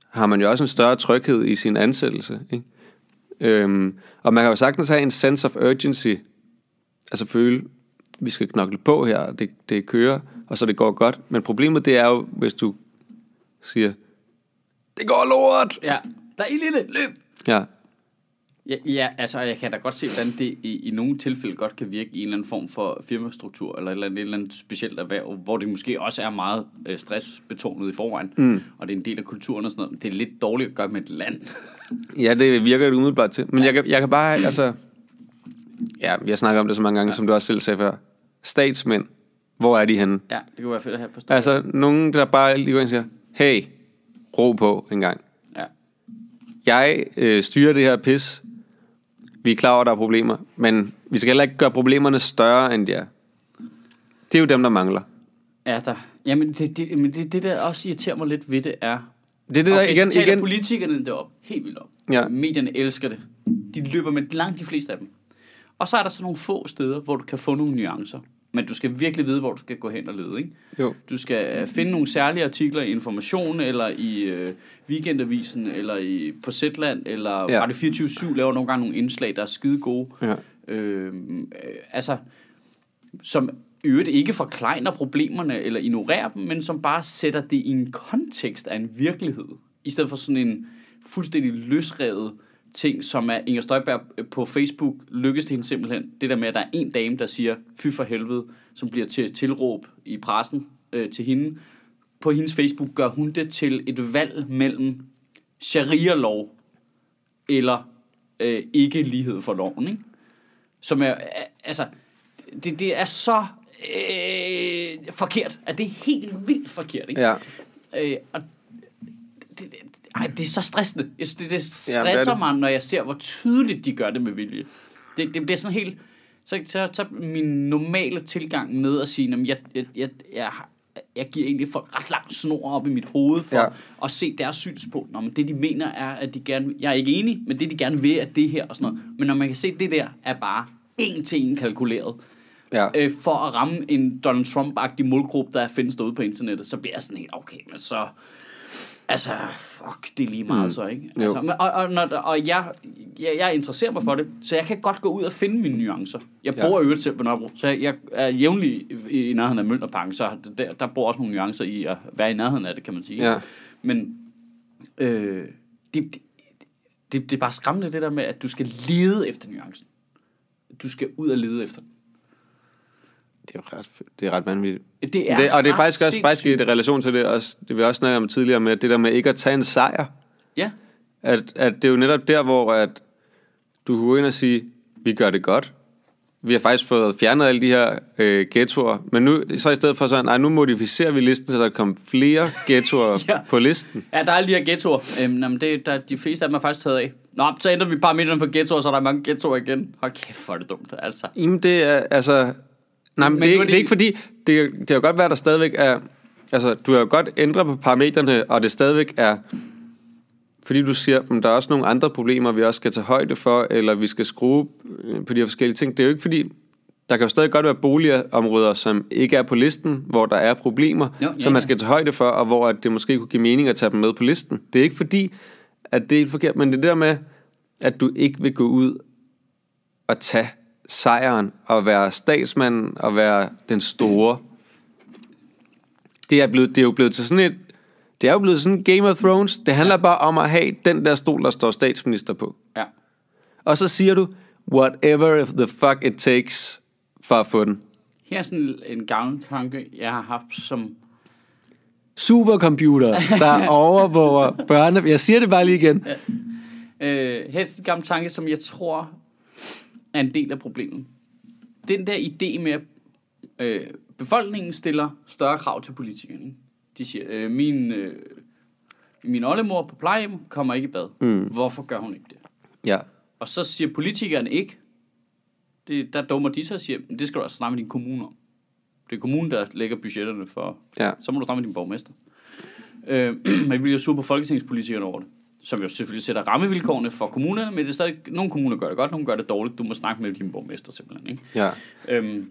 har man jo også en større tryghed i sin ansættelse. Ikke? Øhm, og man kan jo sagtens have en sense of urgency, altså føle, vi skal knokle på her, det, det kører, og så det går godt. Men problemet det er jo, hvis du siger, det går lort! Ja, der er ild i det. Løb! Ja, Ja, ja, altså jeg kan da godt se, hvordan det i, i nogle tilfælde godt kan virke i en eller anden form for firmastruktur, eller et eller andet, et eller andet specielt erhverv, hvor det måske også er meget øh, stressbetonet i forvejen, mm. og det er en del af kulturen og sådan noget. Det er lidt dårligt at gøre med et land. Ja, det virker det umiddelbart til. Men jeg kan, jeg kan bare, altså... Ja, vi har snakket om det så mange gange, ja. som du også selv sagde før. Statsmænd, hvor er de henne? ja, det kunne være fedt at have på stedet. Altså, nogen, der bare lige går ind og siger, hey, ro på en gang. Ja. Jeg øh, styrer det her pis. Vi er klar over, at der er problemer. Men vi skal heller ikke gøre problemerne større, end de er. Det er jo dem, der mangler. Er der? Jamen, det, det, men det, det der også irriterer mig lidt ved det er... Det er det, der igen, igen... politikerne det op. Helt vildt op. Ja. Medierne elsker det. De løber med langt de fleste af dem. Og så er der så nogle få steder, hvor du kan få nogle nuancer. Men du skal virkelig vide, hvor du skal gå hen og lede, ikke? Jo. Du skal øh, finde nogle særlige artikler i Information, eller i øh, Weekendavisen, eller i, på Zetland, eller Ja. Radio 24 laver nogle gange nogle indslag, der er skide gode. Ja. Øh, øh, altså, som i øvrigt ikke forklejner problemerne eller ignorerer dem, men som bare sætter det i en kontekst af en virkelighed. I stedet for sådan en fuldstændig løsrevet ting, som er Inger Støjberg øh, på Facebook lykkes det hende simpelthen. Det der med, at der er en dame, der siger, fy for helvede, som bliver til tilråb i pressen øh, til hende. På hendes Facebook gør hun det til et valg mellem sharia-lov eller øh, ikke lighed for loven, ikke? Som er, altså, det, det er så øh, forkert, at det er helt vildt forkert, ikke? Ja. Øh, og det, ej, det er så stressende. Jeg synes, det, det Ja, det stresser er det. mig, når jeg ser, hvor tydeligt de gør det med vilje. Det, det bliver sådan helt... Så, så, så min normale tilgang med at sige, at jeg, jeg, jeg, jeg, jeg giver egentlig folk ret langt snor op i mit hoved for Ja. ja. at se deres synspunkt. Nå, men det de mener er, at de gerne... Jeg er ikke enig, men det de gerne vil, er det her og sådan noget. Men når man kan se, at det der er bare en til en kalkuleret, Ja. øh, for at ramme en Donald Trump-agtig målgruppe, der findes derude på internettet, så bliver jeg sådan helt, okay, men så... Altså, fuck, det er lige meget mm. så, ikke? Altså, men, og, og, når, og jeg, jeg, jeg interesserer mig for det, så jeg kan godt gå ud og finde mine nuancer. Jeg Ja. bor i øvrigt selv på Nørrebro, så jeg, jeg er jævnlig i, i nærheden af Møllerparken, så der, der bor også nogle nuancer i at være i nærheden af det, kan man sige. Ja. Men øh, det, det, det, det er bare skræmmende det der med, at du skal lede efter nuancen. Du skal ud og lede efter den. Det er ret, det er ret vanvittigt. Det er det, og det er faktisk også faktisk i relation til det, også, det vi også snakkede om tidligere, med det der med ikke at tage en sejr. Ja, At, at det er jo netop der, hvor at du kunne gå ind og sige, vi gør det godt. Vi har faktisk fået fjernet alle de her øh, ghettoer, men nu, så i stedet for sådan, nej, nu modificerer vi listen, så der kommer flere ghettoer Ja. på listen. Ja, der er alle de her ghettoer. Øhm, det, der, de fleste af dem er faktisk taget af. Nå, så ændrer vi bare midten for ghettoer, så er der mange ghettoer igen. Hold kæft, hvor er det dumt, altså. Jamen det er, altså... Nej, men, Men det, er, ikke, det- er ikke fordi... Det, det kan jo godt være, der stadigvæk er... Altså, du har jo godt ændret på parametrene, og det stadigvæk er... Fordi du siger, at der er også nogle andre problemer, vi også skal tage højde for, eller vi skal skrue øh, på de her forskellige ting. Det er jo ikke fordi... Der kan jo stadig godt være boligområder, som ikke er på listen, hvor der er problemer, Jo, ja, som man skal tage højde for, og hvor det måske kunne give mening at tage dem med på listen. Det er ikke fordi, at det er forkert, men det der med, at du ikke vil gå ud at tage sejren og være statsmanden og være den store. Det er, blevet, det er jo blevet til sådan et... Det er jo blevet sådan Game of Thrones. Det handler bare om at have den der stol, der står statsminister på. Ja. Og så siger du, whatever the fuck it takes for at få den. Her er sådan en gammel tanke, jeg har haft som... Supercomputer, der overvåger børne... Jeg siger det bare lige igen. Øh, her er en gammel tanke, som jeg tror er en del af problemet. Den der idé med, at øh, befolkningen stiller større krav til politikerne. De siger, øh, min, øh, Min oldemor på plejehjem kommer ikke i bad. Mm. Hvorfor gør hun ikke det? Ja. Og så siger politikerne ikke, det, der dummer de sig og siger, "Men det skal du altså snakke med din kommune om. Det er kommunen, der lægger budgetterne for, Ja. så må du snakke med din borgmester. Øh, men vi bliver sur på folketingspolitikerne over det. Som jo selvfølgelig sætter rammevilkårene for kommunerne, men det er stadig, nogle kommuner gør det godt, nogle gør det dårligt. Du må snakke med din borgmester simpelthen. Ikke? Ja. Øhm,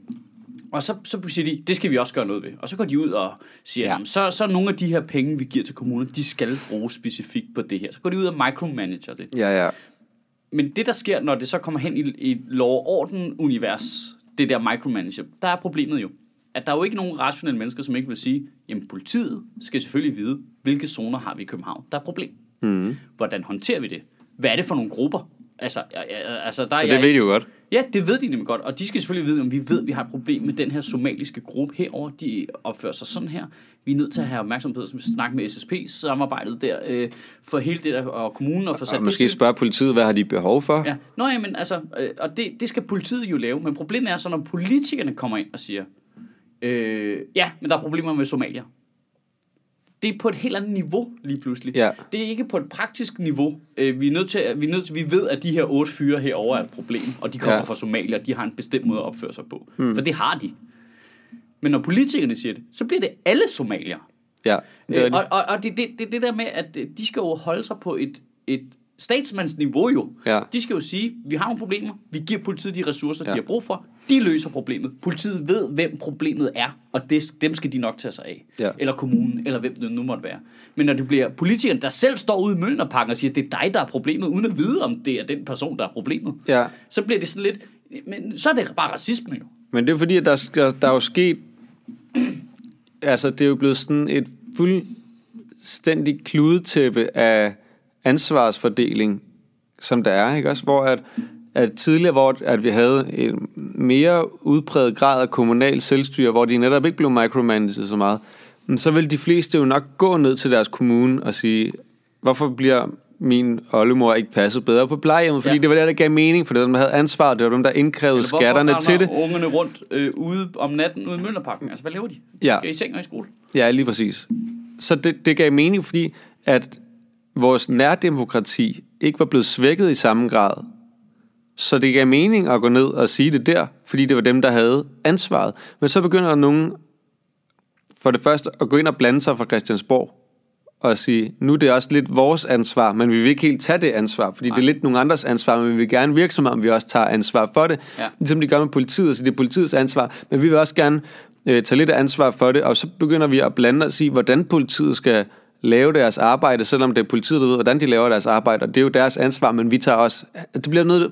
og så, så siger de, det skal vi også gøre noget ved. Og så går de ud og siger, Ja. så, så nogle af de her penge, vi giver til kommunerne, de skal bruges specifikt på det her. Så går de ud og micromanager det. Ja, ja. Men det, der sker, når det så kommer hen i, i lov- og orden-univers, det der micromanager, der er problemet jo, at der er jo ikke nogen rationelle mennesker, som ikke vil sige, jamen politiet skal selvfølgelig vide, hvilke zoner har vi i København, der er problem. Mm. Hvordan håndterer vi det? Hvad er det for nogle grupper? Altså, ja, ja, altså der er jeg det ved de jo godt. Ja, det ved de nemlig godt, og de skal selvfølgelig vide, om vi ved, at vi har et problem med den her somaliske gruppe herover. De opfører sig sådan her. Vi er nødt til at have opmærksomhed, som vi snakker med SSP-samarbejdet der, øh, for hele det der, og kommunen, og for sat Og måske spørge politiet, hvad har de behov for? Ja. Nå ja, men altså, øh, og det, det skal politiet jo lave, men problemet er så, når politikerne kommer ind og siger, øh, ja, men der er problemer med Somalia. Det er på et helt andet niveau lige pludselig. Ja. Det er ikke på et praktisk niveau. Øh, vi, er nødt til, vi, er nødt til, vi ved, at de her otte fyre herover er et problem, og de kommer Ja. fra Somalia, og de har en bestemt måde at opføre sig på. Hmm. For det har de. Men når politikerne siger det, så bliver det alle somalier. Ja, det er Øh, og og, og det det, det, det der med, at de skal jo holde sig på et, et statsmandsniveau jo. Ja. De skal jo sige, vi har nogle problemer, vi giver politiet de ressourcer, Ja. de har brug for, de løser problemet. Politiet ved, hvem problemet er, og det, dem skal de nok tage sig af. Ja. Eller kommunen, eller hvem det nu måtte være. Men når det bliver politikeren, der selv står ude i Mølnerparken og siger, det er dig, der er problemet, uden at vide, om det er den person, der er problemet, Ja. så bliver det sådan lidt, men så er det bare racisme jo. Men det er fordi, at der, der, der er jo sket... Altså, det er jo blevet sådan et fuldstændig kludetæppe af ansvarsfordeling, som der er, ikke også? Hvor at, at tidligere, hvor at vi havde en mere udpræget grad af kommunal selvstyre, hvor de netop ikke blev micromanaged så meget, så vil de fleste jo nok gå ned til deres kommune og sige, hvorfor bliver min oldemor ikke passet bedre på plejehjemmet? Fordi ja. Det var det, der gav mening, for det var dem, der havde ansvaret, det var dem, der indkrævede Eller skatterne til det. ungerne rundt øh, ude om natten ude i Møllerparken? Altså, hvad laver de? Ja. Skal I seng og i skole? Ja, lige præcis. Så det, det gav mening, fordi at vores nærdemokrati ikke var blevet svækket i samme grad. Så det gav mening at gå ned og sige det der, fordi det var dem, der havde ansvaret. Men så begynder der nogen for det første at gå ind og blande sig fra Christiansborg og sige, nu er det også lidt vores ansvar, men vi vil ikke helt tage det ansvar, fordi Nej. det er lidt nogle andres ansvar, men vi vil gerne virke som om, vi også tager ansvar for det. Ja. Ligesom de gør med politiet, så det er politiets ansvar, men vi vil også gerne øh, tage lidt ansvar for det, og så begynder vi at blande os i, hvordan politiet skal lave deres arbejde, selvom det er politiet, der ved, hvordan de laver deres arbejde, og det er jo deres ansvar, men vi tager også... Det bliver noget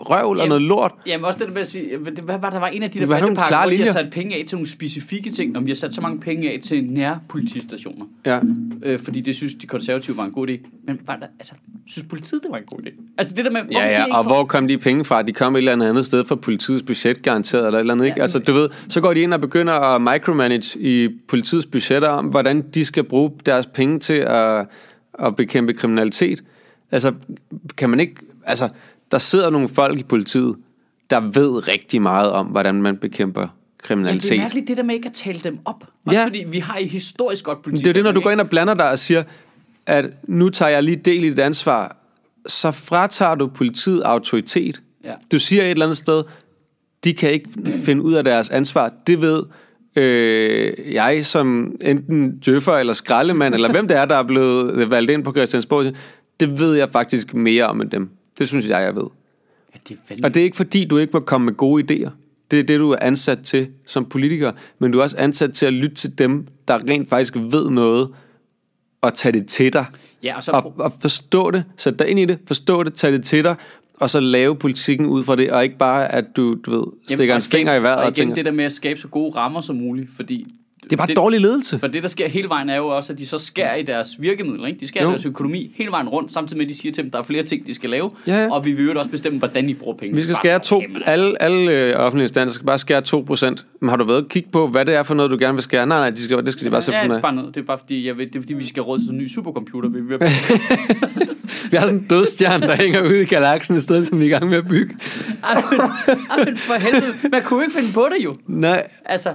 røvl og noget lort. Jamen også det der med at sige, hvad var der var en af de der er bandepakker, hvor de har sat penge af til nogle specifikke ting, om vi har sat så mange penge af til nærpolitistationer. Ja. Øh, fordi det synes de konservative var en god idé. Men var der, altså, synes politiet, det var en god idé? Altså det der med, Ja, ja, og på- hvor kom de penge fra? De kom et eller andet andet sted fra politiets budget, garanteret, eller et eller andet, ikke? Ja, Altså, du ved, så går de ind og begynder at micromanage i politiets budgetter om, hvordan de skal bruge deres penge til at, at bekæmpe kriminalitet. Altså, kan man ikke... Altså, der sidder nogle folk i politiet, der ved rigtig meget om, hvordan man bekæmper Ja, kriminalitet. det er mærkeligt det der med ikke at tale dem op. Også Ja. fordi vi har i historisk godt politik. Det er det, når du går ind og blander dig og siger, at nu tager jeg lige del i dit ansvar, så fratager du politiet autoritet. Ja. Du siger et eller andet sted, de kan ikke finde ud af deres ansvar. Det ved øh, jeg som enten djøffer eller skraldemand, eller hvem det er, der er blevet valgt ind på Christiansborg. Det ved jeg faktisk mere om end dem. Det synes jeg, jeg ved. Ja, det er. Og det er ikke fordi, du ikke må komme med gode idéer. Det er det, du er ansat til som politiker. Men du er også ansat til at lytte til dem, der rent faktisk ved noget, og tage det til dig. Ja, og så Og, og forstå det, sæt dig ind i det, forstå det, tage det til dig, og så lave politikken ud fra det, og ikke bare, at du, du ved, stikker og en finger i vejret og og igen, tænker, det der med at skabe så gode rammer som muligt, fordi... det er bare dårlig ledelse. For det, der sker hele vejen, er jo også, at de så skærer i deres virkemidler. Ikke? De skærer i Jo. deres økonomi hele vejen rundt, samtidig med, at de siger til dem, at der er flere ting, de skal lave. Ja, ja. Og vi vil jo også bestemme, hvordan de bruger penge. Vi skal skære to, Jamen, alle, alle øh, offentlige instanser skal bare skære 2 procent. Men har du været og kigge på, hvad det er for noget, du gerne vil skære? Nej, nej, de skal, det skal de bare sætte Ja, ja, det er bare noget. Det er bare fordi, jeg ved, det er fordi, vi skal råde til sådan en ny supercomputer. Vi, vi, Vi har sådan en dødstjerne, der hænger ude i galaksen et sted, som vi er i gang med at bygge. Ej, men, ej, men for helvede. Man kunne ikke finde på det jo. Nej, Altså,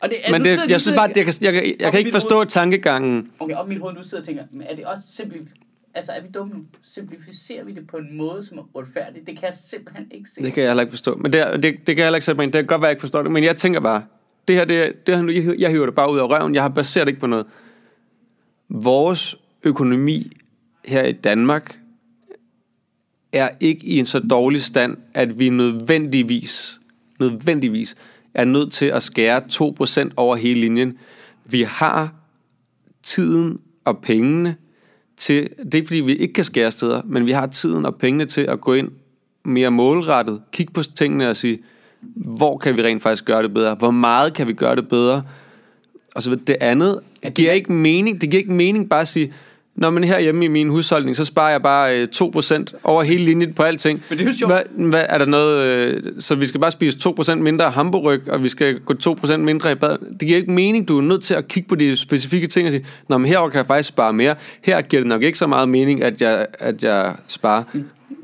Og det, Men det, sidder- jeg synes bare, at jeg kan, jeg, jeg kan ikke forstå hoved. tankegangen. Okay, op i mit hoved, nu sidder og tænker, men er det også simpelt... Altså, er vi dumme nu? Simplificerer vi det på en måde, som er uretfærdig? Det kan jeg simpelthen ikke se. Det kan jeg heller ikke forstå. Men det, er- det, det kan jeg heller ikke sætte mig ind. Det kan godt være, jeg ikke forstår det. Men jeg tænker bare, det her, det, det her, jeg- jeg hiver det bare ud af røven. Jeg har baseret det ikke på noget. Vores økonomi her i Danmark er ikke i en så dårlig stand, at vi nødvendigvis, nødvendigvis er nødt til at skære 2% over hele linjen. Vi har tiden og pengene til, det er ikke fordi vi ikke kan skære steder, men vi har tiden og pengene til at gå ind mere målrettet, kigge på tingene og sige, hvor kan vi rent faktisk gøre det bedre? Hvor meget kan vi gøre det bedre? Og så det andet det giver ikke mening. Det giver ikke mening bare at sige, Nå, men herhjemme i min husholdning, så sparer jeg bare øh, 2% over hele linjen på alting. Men det er jo sjovt. Hvad, hvad, er der noget, øh, så vi skal bare spise 2% mindre hamburg, og vi skal gå 2% mindre i bad. Det giver ikke mening. Du er nødt til at kigge på de specifikke ting og sige, Nå, men herover kan jeg faktisk spare mere. Her giver det nok ikke så meget mening, at jeg, at jeg sparer.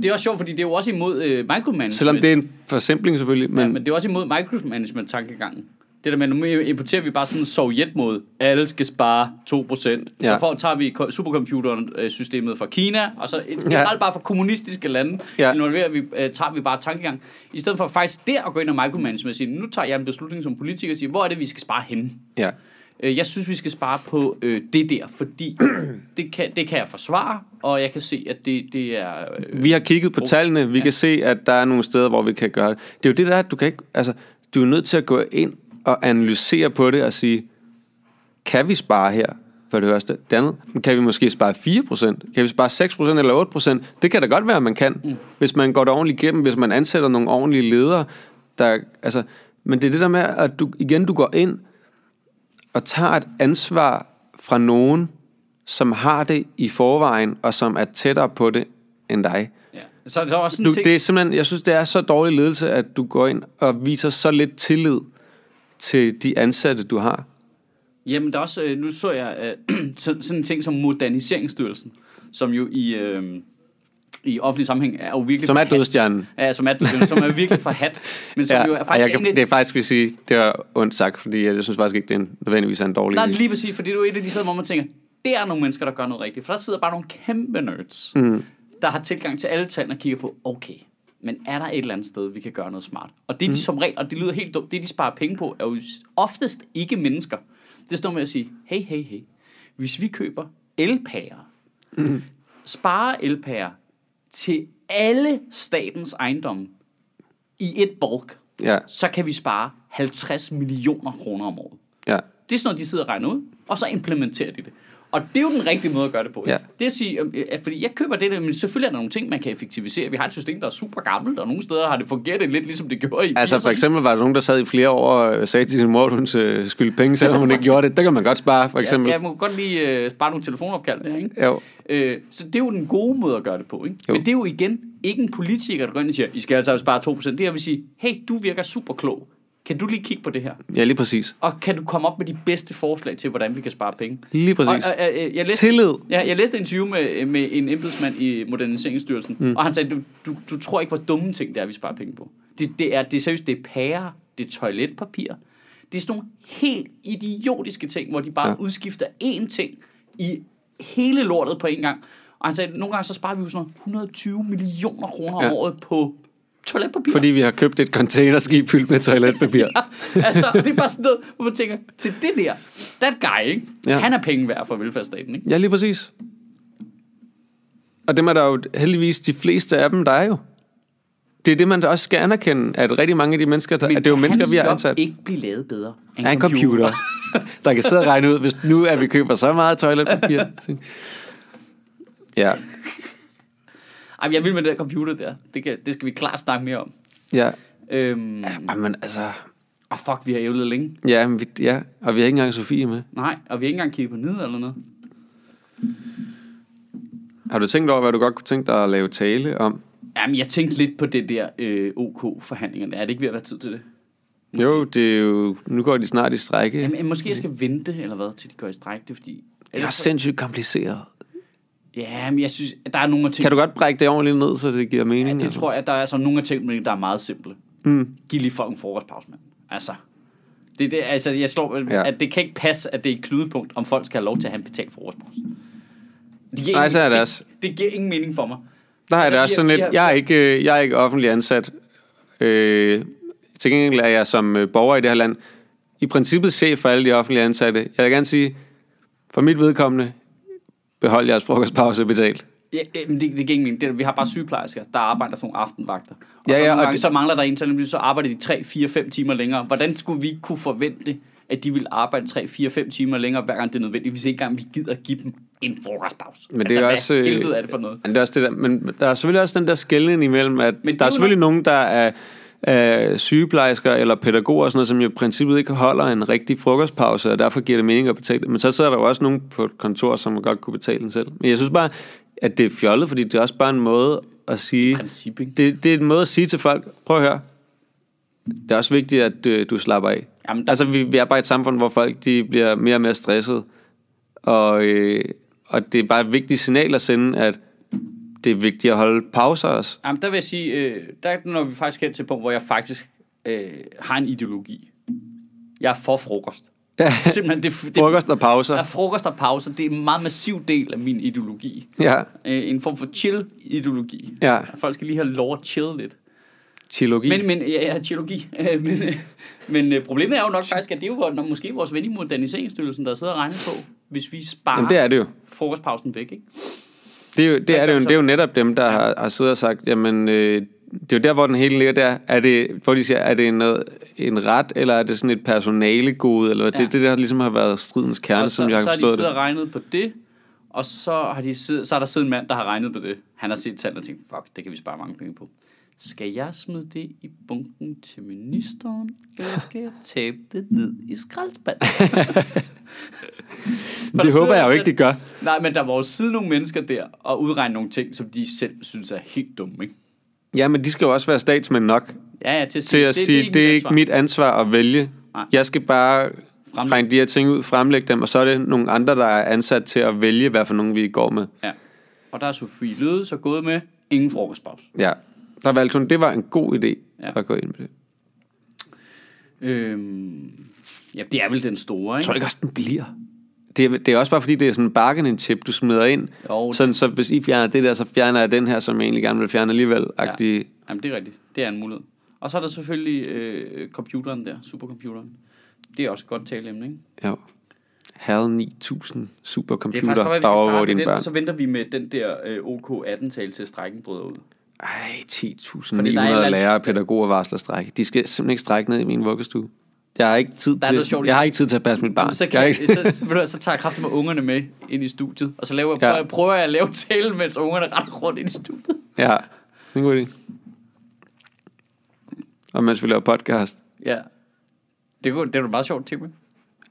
Det er også sjovt, fordi det er jo også imod øh, micromanagement. Selvom det er en forsimpling selvfølgelig. Men, Men, ja, men det er også imod micromanagement-tankegangen. Det der med, nu importerer vi bare sådan en sovjet-måde. Alle skal spare 2%. Ja. Ja. Så for, tager vi supercomputeren-systemet fra Kina, og så generelt Ja. bare fra kommunistiske lande, ja. Ja. involverer vi, øh, tager vi bare tankegang. I stedet for faktisk der at gå ind og micromanage og sige, nu tager jeg en beslutning som politiker og siger, hvor er det, vi skal spare henne? ja. Øh, Jeg synes, vi skal spare på øh, det der, fordi det kan, det kan jeg forsvare, og jeg kan se, at det, det er... Øh, Vi har kigget på tallene, vi kan se, at der er nogle steder, hvor vi kan gøre det. Det er jo det der, at du kan ikke, altså, du er nødt til at gå ind og analysere på det og sige, kan vi spare her for det første? Det andet, kan vi måske spare 4%? Kan vi spare 6% eller 8%? Det kan da godt være, man kan, mm. hvis man går det ordentligt igennem, hvis man ansætter nogle ordentlige ledere. Der, altså, men det er det der med, at du, igen, du går ind og tager et ansvar fra nogen, som har det i forvejen, og som er tættere på det end dig. ja. Så er også Du, ting, det er simpelthen, jeg synes, det er så dårlig ledelse, at du går ind og viser så lidt tillid til de ansatte, du har. Jamen, der er også, øh, nu så jeg øh, sådan, sådan en ting som Moderniseringsstyrelsen, som jo i, øh, i offentlig sammenhæng er jo virkelig Som er dødstjernen. Ja, som er, dødstjernen, som er virkelig forhat, men som jo er faktisk jeg kan, egentlig... det er faktisk, vil sige, det er ondt sagt, fordi jeg synes faktisk ikke, det er en, nødvendigvis er en dårlig Nej, idé. lige præcis, fordi det er jo et af de steder, hvor man tænker, der er nogle mennesker, der gør noget rigtigt. For der sidder bare nogle kæmpe nerds, mm. der har tilgang til alle tallene og kigger på, okay, men er der et eller andet sted, vi kan gøre noget smart? Og det er de som regel, og det lyder helt dumt, det de sparer penge på, er jo oftest ikke mennesker. Det står med at sige, hey, hey, hey, hvis vi køber elpærer, mm. sparer elpærer til alle statens ejendomme i et bulk, Ja, så kan vi spare 50 millioner kroner om året. ja. Det er sådan noget, de sidder og regner ud, og så implementerer de det. Og det er jo den rigtige måde at gøre det på. Ja. Det at sige, øh, at fordi jeg køber det der, men selvfølgelig er der nogle ting, man kan effektivisere. Vi har et system, der er super gammelt, og nogle steder har det fungeret lidt ligesom det gjorde i Altså for 80'erne. eksempel var der nogen, der sad i flere år og sagde til sin mor, at hun øh, skyldte penge, selvom hun ikke gjorde det. Der kan man godt spare, for eksempel. Ja, jeg må godt lige uh, spare nogle telefonopkald der, ikke? Jo. Øh, så det er jo den gode måde at gøre det på, ikke? Jo. Men det er jo igen ikke en politiker, der går ind og siger, I skal altså spare 2%. Det er, vil sige, hey, du virker super klog. Kan du lige kigge på det her? Ja, lige præcis. Og kan du komme op med de bedste forslag til, hvordan vi kan spare penge? Lige præcis. Og, og, og, jeg læste, Tillid. Ja, jeg læste et interview med, med en embedsmand i Moderniseringsstyrelsen, mm. og han sagde, du, du, du tror ikke, hvor dumme ting det er, vi sparer penge på. Det, det, er, det er seriøst, det er pærer, det er toiletpapir. Det er sådan nogle helt idiotiske ting, hvor de bare ja. Udskifter én ting i hele lortet på en gang. Og han sagde, nogle gange så sparer vi jo sådan noget 120 millioner kroner om Ja. året på toiletpapir. Fordi vi har købt et containerskib fyldt med toiletpapir. altså, det er bare sådan noget, hvor man tænker, til det der, that guy, ikke? Ja. Ja. han er penge værd for velfærdsstaten, ikke? Ja, lige præcis. Og dem er der jo heldigvis de fleste af dem, der er jo. Det er det, man også skal anerkende, at rigtig mange af de mennesker, der, at det er jo mennesker, vi har ansat. ikke blive lavet bedre end en computer, der kan sidde og regne ud, hvis nu er vi køber så meget toiletpapir. Ja, Ej, men jeg vil med det der computer der. Det, kan, det skal vi klart snakke mere om. ja. Øhm, Ej, men altså, og fuck, vi har ævlet længe. ja, men vi, ja, og vi har ikke engang Sofie med. Nej, og vi har ikke engang kigget på nyheder eller noget. Har du tænkt over, hvad du godt kunne tænke dig at lave tale om? Jamen, jeg tænkte lidt på det der øh, OK-forhandlingerne. Er det ikke ved at være tid til det? Jo, det er jo, nu går de snart i strække. Jamen, måske jeg skal vente, eller hvad, til de går i stræk. Det er fordi... Det er sindssygt kompliceret. Ja, men jeg synes, at der er nogle af ting... Kan du godt brække det ordentligt ned, så det giver mening? Ja, det tror jeg, at der er altså nogle af tingene, der er meget simple. Mm. Giv lige folk en frokostpause, mand. Altså, Det, det, altså, jeg slår, Ja. at det kan ikke passe, at det er et knudepunkt, om folk skal have lov til at have en betalt frokostpause. Det giver Nej, ingen- så er det også. Det, det giver ingen mening for mig. Der er det Altså, også sådan lidt, jeg er ikke, øh, jeg er ikke offentlig ansat. Øh, til gengæld er jeg som øh, borger i det her land i princippet chef for alle de offentlige ansatte. Jeg vil gerne sige, for mit vedkommende, behold jeres frokostpause betalt. Ja, men det, det ingen mening. Det, er- vi har bare sygeplejersker, der arbejder sådan nogle aftenvagter. Og Ja, så, ja, nogle og gange, det- så mangler der en, så, så arbejder de 3, 4, 5 timer længere. Hvordan skulle vi kunne forvente, at de vil arbejde 3, 4, 5 timer længere, hver gang det er nødvendigt, hvis ikke engang vi gider at give dem en frokostpause? Men det er hvad også, øh, helvede er det for noget? Men, det er også det der, men der er selvfølgelig også den der skældning imellem, at Men der er er selvfølgelig nogen, der er, er sygeplejersker eller pædagoger og sådan noget, som jo i princippet ikke holder en rigtig frokostpause, og derfor giver det mening at betale det. Men så sidder der jo også nogen på et kontor, som godt kunne betale den selv. Men jeg synes bare, at det er fjollet, fordi det er også bare en måde at sige... Princip? Det, det er en måde at sige til folk, prøv at høre, det er også vigtigt, at øh, du slapper af. Jamen, der- altså, vi, vi er bare et samfund, hvor folk de bliver mere og mere stresset. Og, øh, og det er bare et vigtigt signal at sende, at det er vigtigt at holde pauser også. Jamen, der vil jeg sige, øh, der når vi faktisk hen til et punkt, hvor jeg faktisk øh, har en ideologi. Jeg er for frokost. Ja, Simpelthen, det, det, frokost og pauser. Er frokost og pause. Det er en meget massiv del af min ideologi. Ja, Øh, en form for chill-ideologi. ja. Folk skal lige have lov at chill lidt. Trilogi. Men, men ja, ja, trilogi. Øh, men, øh, men øh, problemet er jo nok faktisk, at det er jo når, måske vores ven i moderniseringsstyrelsen, der sidder og regner på, hvis vi sparer Jamen, det er det jo. frokostpausen væk. Ikke? Det er jo, det er, det jo, det er jo netop dem, der har, har siddet og sagt, jamen, øh, det er jo der, hvor den hele ligger der. Er det, hvor de siger, er det noget, en ret, eller er det sådan et personalegode, eller hvad? Ja. Det, det der ligesom har været stridens kerne, og så, som jeg har så har de forstået siddet det. og regnet på det, og så har, de siddet, så har der siddet en mand, der har regnet på det. Han har set tallene og tænkt, fuck, det kan vi spare mange penge på. Skal jeg smide det i bunken til ministeren, eller skal jeg tabe det ned i der Det håber jeg jo ikke, de gør. Nej, men der var jo sidde nogle mennesker der og udregne nogle ting, som de selv synes er helt dumme, ikke? Ja, men de skal jo også være statsmænd nok Ja, ja, til at til sige, at sige, det er ikke mit ansvar at vælge. Nej. Jeg skal bare Fremlæg. regne de her ting ud, fremlægge dem, og så er det nogle andre, der er ansat til at vælge, hvad for nogen vi går med. Ja. Og der er Sofie Løde så gået med ingen frokostpause. Ja, der valgte hun, det var en god idé Ja. at gå ind med det. Øhm, ja, det er vel den store, Jeg ikke? tror ikke også, den bliver. Det er, det er også bare fordi, det er sådan en bargaining chip, du smider ind. Jo, Sådan, så hvis I fjerner det der, så fjerner jeg den her, som jeg egentlig gerne vil fjerne alligevel. Ja. Ja. Jamen, det er rigtigt. Det er en mulighed. Og så er der selvfølgelig øh, computeren der, supercomputeren. Det er også et godt taleemne, ikke? Jo. HAL 9000 Det er faktisk supercomputer, der overvåger dine børn. så venter vi med den der øh, OK18-tale til strækken bryder ud. Ej, Fordi der er 10.900 en eller anden- lærere og pædagoger varsler strække. De skal simpelthen ikke strække ned i min vuggestue. Jeg har ikke tid Der er til, sjovt jeg har ikke tid til at passe mit barn. Jamen, så, kan jeg, ikke, så, ved du, hvad, så tager jeg kraftigt med ungerne med ind i studiet, og så laver, Ja. prøver, prøver jeg at lave tale, mens ungerne render rundt ind i studiet. ja, det er en god idé. Og mens vi laver podcast. Ja. Det er, jo- det er jo meget sjovt, Timmy.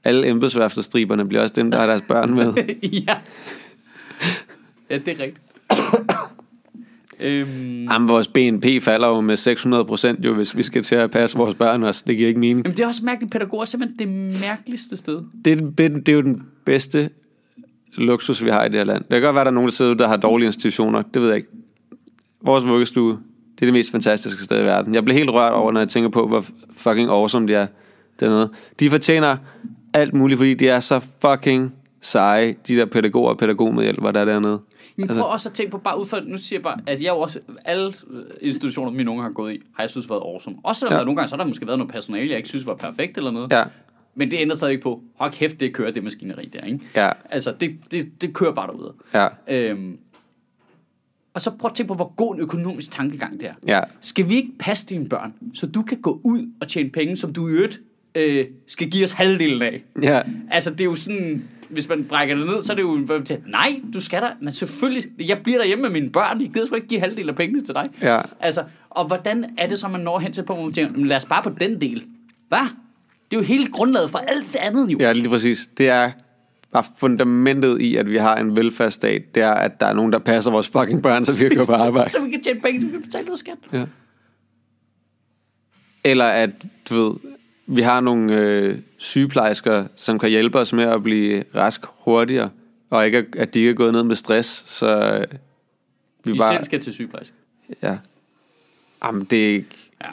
Alle embedsværfterstriberne bliver også dem, der har deres børn med. ja. Ja, det er rigtigt. Øhm, Jamen, vores BNP falder jo med 600 procent, jo, hvis vi skal til at passe vores børn også. Det giver ikke mening. jamen, det er også mærkeligt. Pædagoger er simpelthen det mærkeligste sted. Det, er be- det er jo den bedste luksus, vi har i det her land. Det kan godt være, der er nogen, der sidder der har dårlige institutioner. Det ved jeg ikke. Vores vuggestue, det er det mest fantastiske sted i verden. Jeg bliver helt rørt over, når jeg tænker på, hvor fucking awesome de er dernede. De fortjener alt muligt, fordi de er så fucking seje, de der pædagoger og pædagogmedhjælpere, der er dernede. Men altså, prøv også at tænke på, bare ud fra, nu siger jeg bare, at jeg jo også, alle institutioner, mine unge har gået i, har jeg synes været awesome. Også selvom ja. der nogle gange, så har der måske været noget personale, jeg ikke synes var perfekt eller noget. Ja, Men det ændrer stadig ikke på, hold kæft, det kører det maskineri der, ikke? ja, Altså, det, det, det kører bare derude. ja, Øhm, og så prøv at tænke på, hvor god en økonomisk tankegang det er. ja. Skal vi ikke passe dine børn, så du kan gå ud og tjene penge, som du i øvrigt øh, skal give os halvdelen af? Ja, Altså, det er jo sådan, hvis man brækker det ned, så er det jo, nej, du skal da, men selvfølgelig, jeg bliver derhjemme med mine børn, jeg gider sgu ikke give halvdelen af pengene til dig. Ja. Altså, og hvordan er det så, man når hen til på, hvor man tænker, "Men lad os bare på den del. Hvad? Det er jo hele grundlaget for alt det andet, jo. ja, lige præcis. Det er bare fundamentet i, at vi har en velfærdsstat, det er, at der er nogen, der passer vores fucking børn, så vi kan gå på arbejde. Så vi kan tjene penge, så vi kan betale noget skat. Ja. Eller at, du ved, vi har nogle øh, sygeplejersker, som kan hjælpe os med at blive rask hurtigere, og ikke, at- de ikke er gået ned med stress, så øh, vi De bare... selv skal til sygeplejerske. Ja. Jamen, det er ikke... Ja.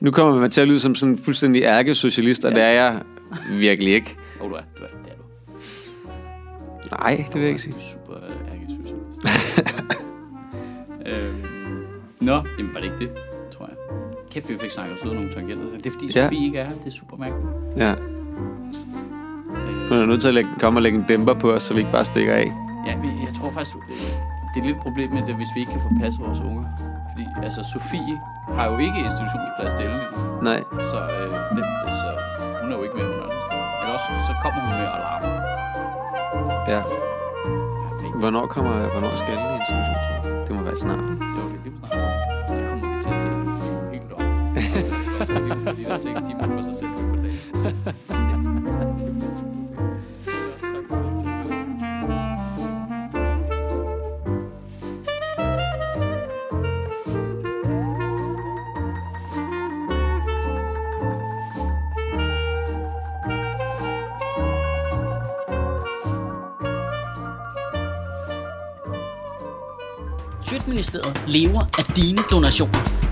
Nu kommer man til at lyde som sådan en fuldstændig ærkesocialist, og det er jeg virkelig ikke. Åh, oh, du er, du er, det er du. Nej, det vil jeg ikke sige. Du er super ærkesocialist. øhm, nå, jamen var det ikke det. Kæft, vi fik snakket os ud af nogle tangenter. Det er fordi Ja. Sofie ikke er her. Det er super mærkeligt. Ja. Hun er nødt til at lægge, komme og lægge en dæmper på os, så vi ikke bare stikker af. Ja, men jeg tror faktisk, øh, det er lidt et problem med det, hvis vi ikke kan få passet vores unger. Fordi altså, Sofie har jo ikke institutionsplads til Ellen. Nej. Så, øh, det, så hun er jo ikke med under den. Eller også, så kommer hun med alarm. Ja. Hvornår kommer, hvornår skal den i institution, tror du? Det må være snart. Jo, det er snart. 6 timer for sig selv på dagen. Det bliver super fedt. Ja, tak for det. Tak for det. Sjøtministeriet lever af dine donationer.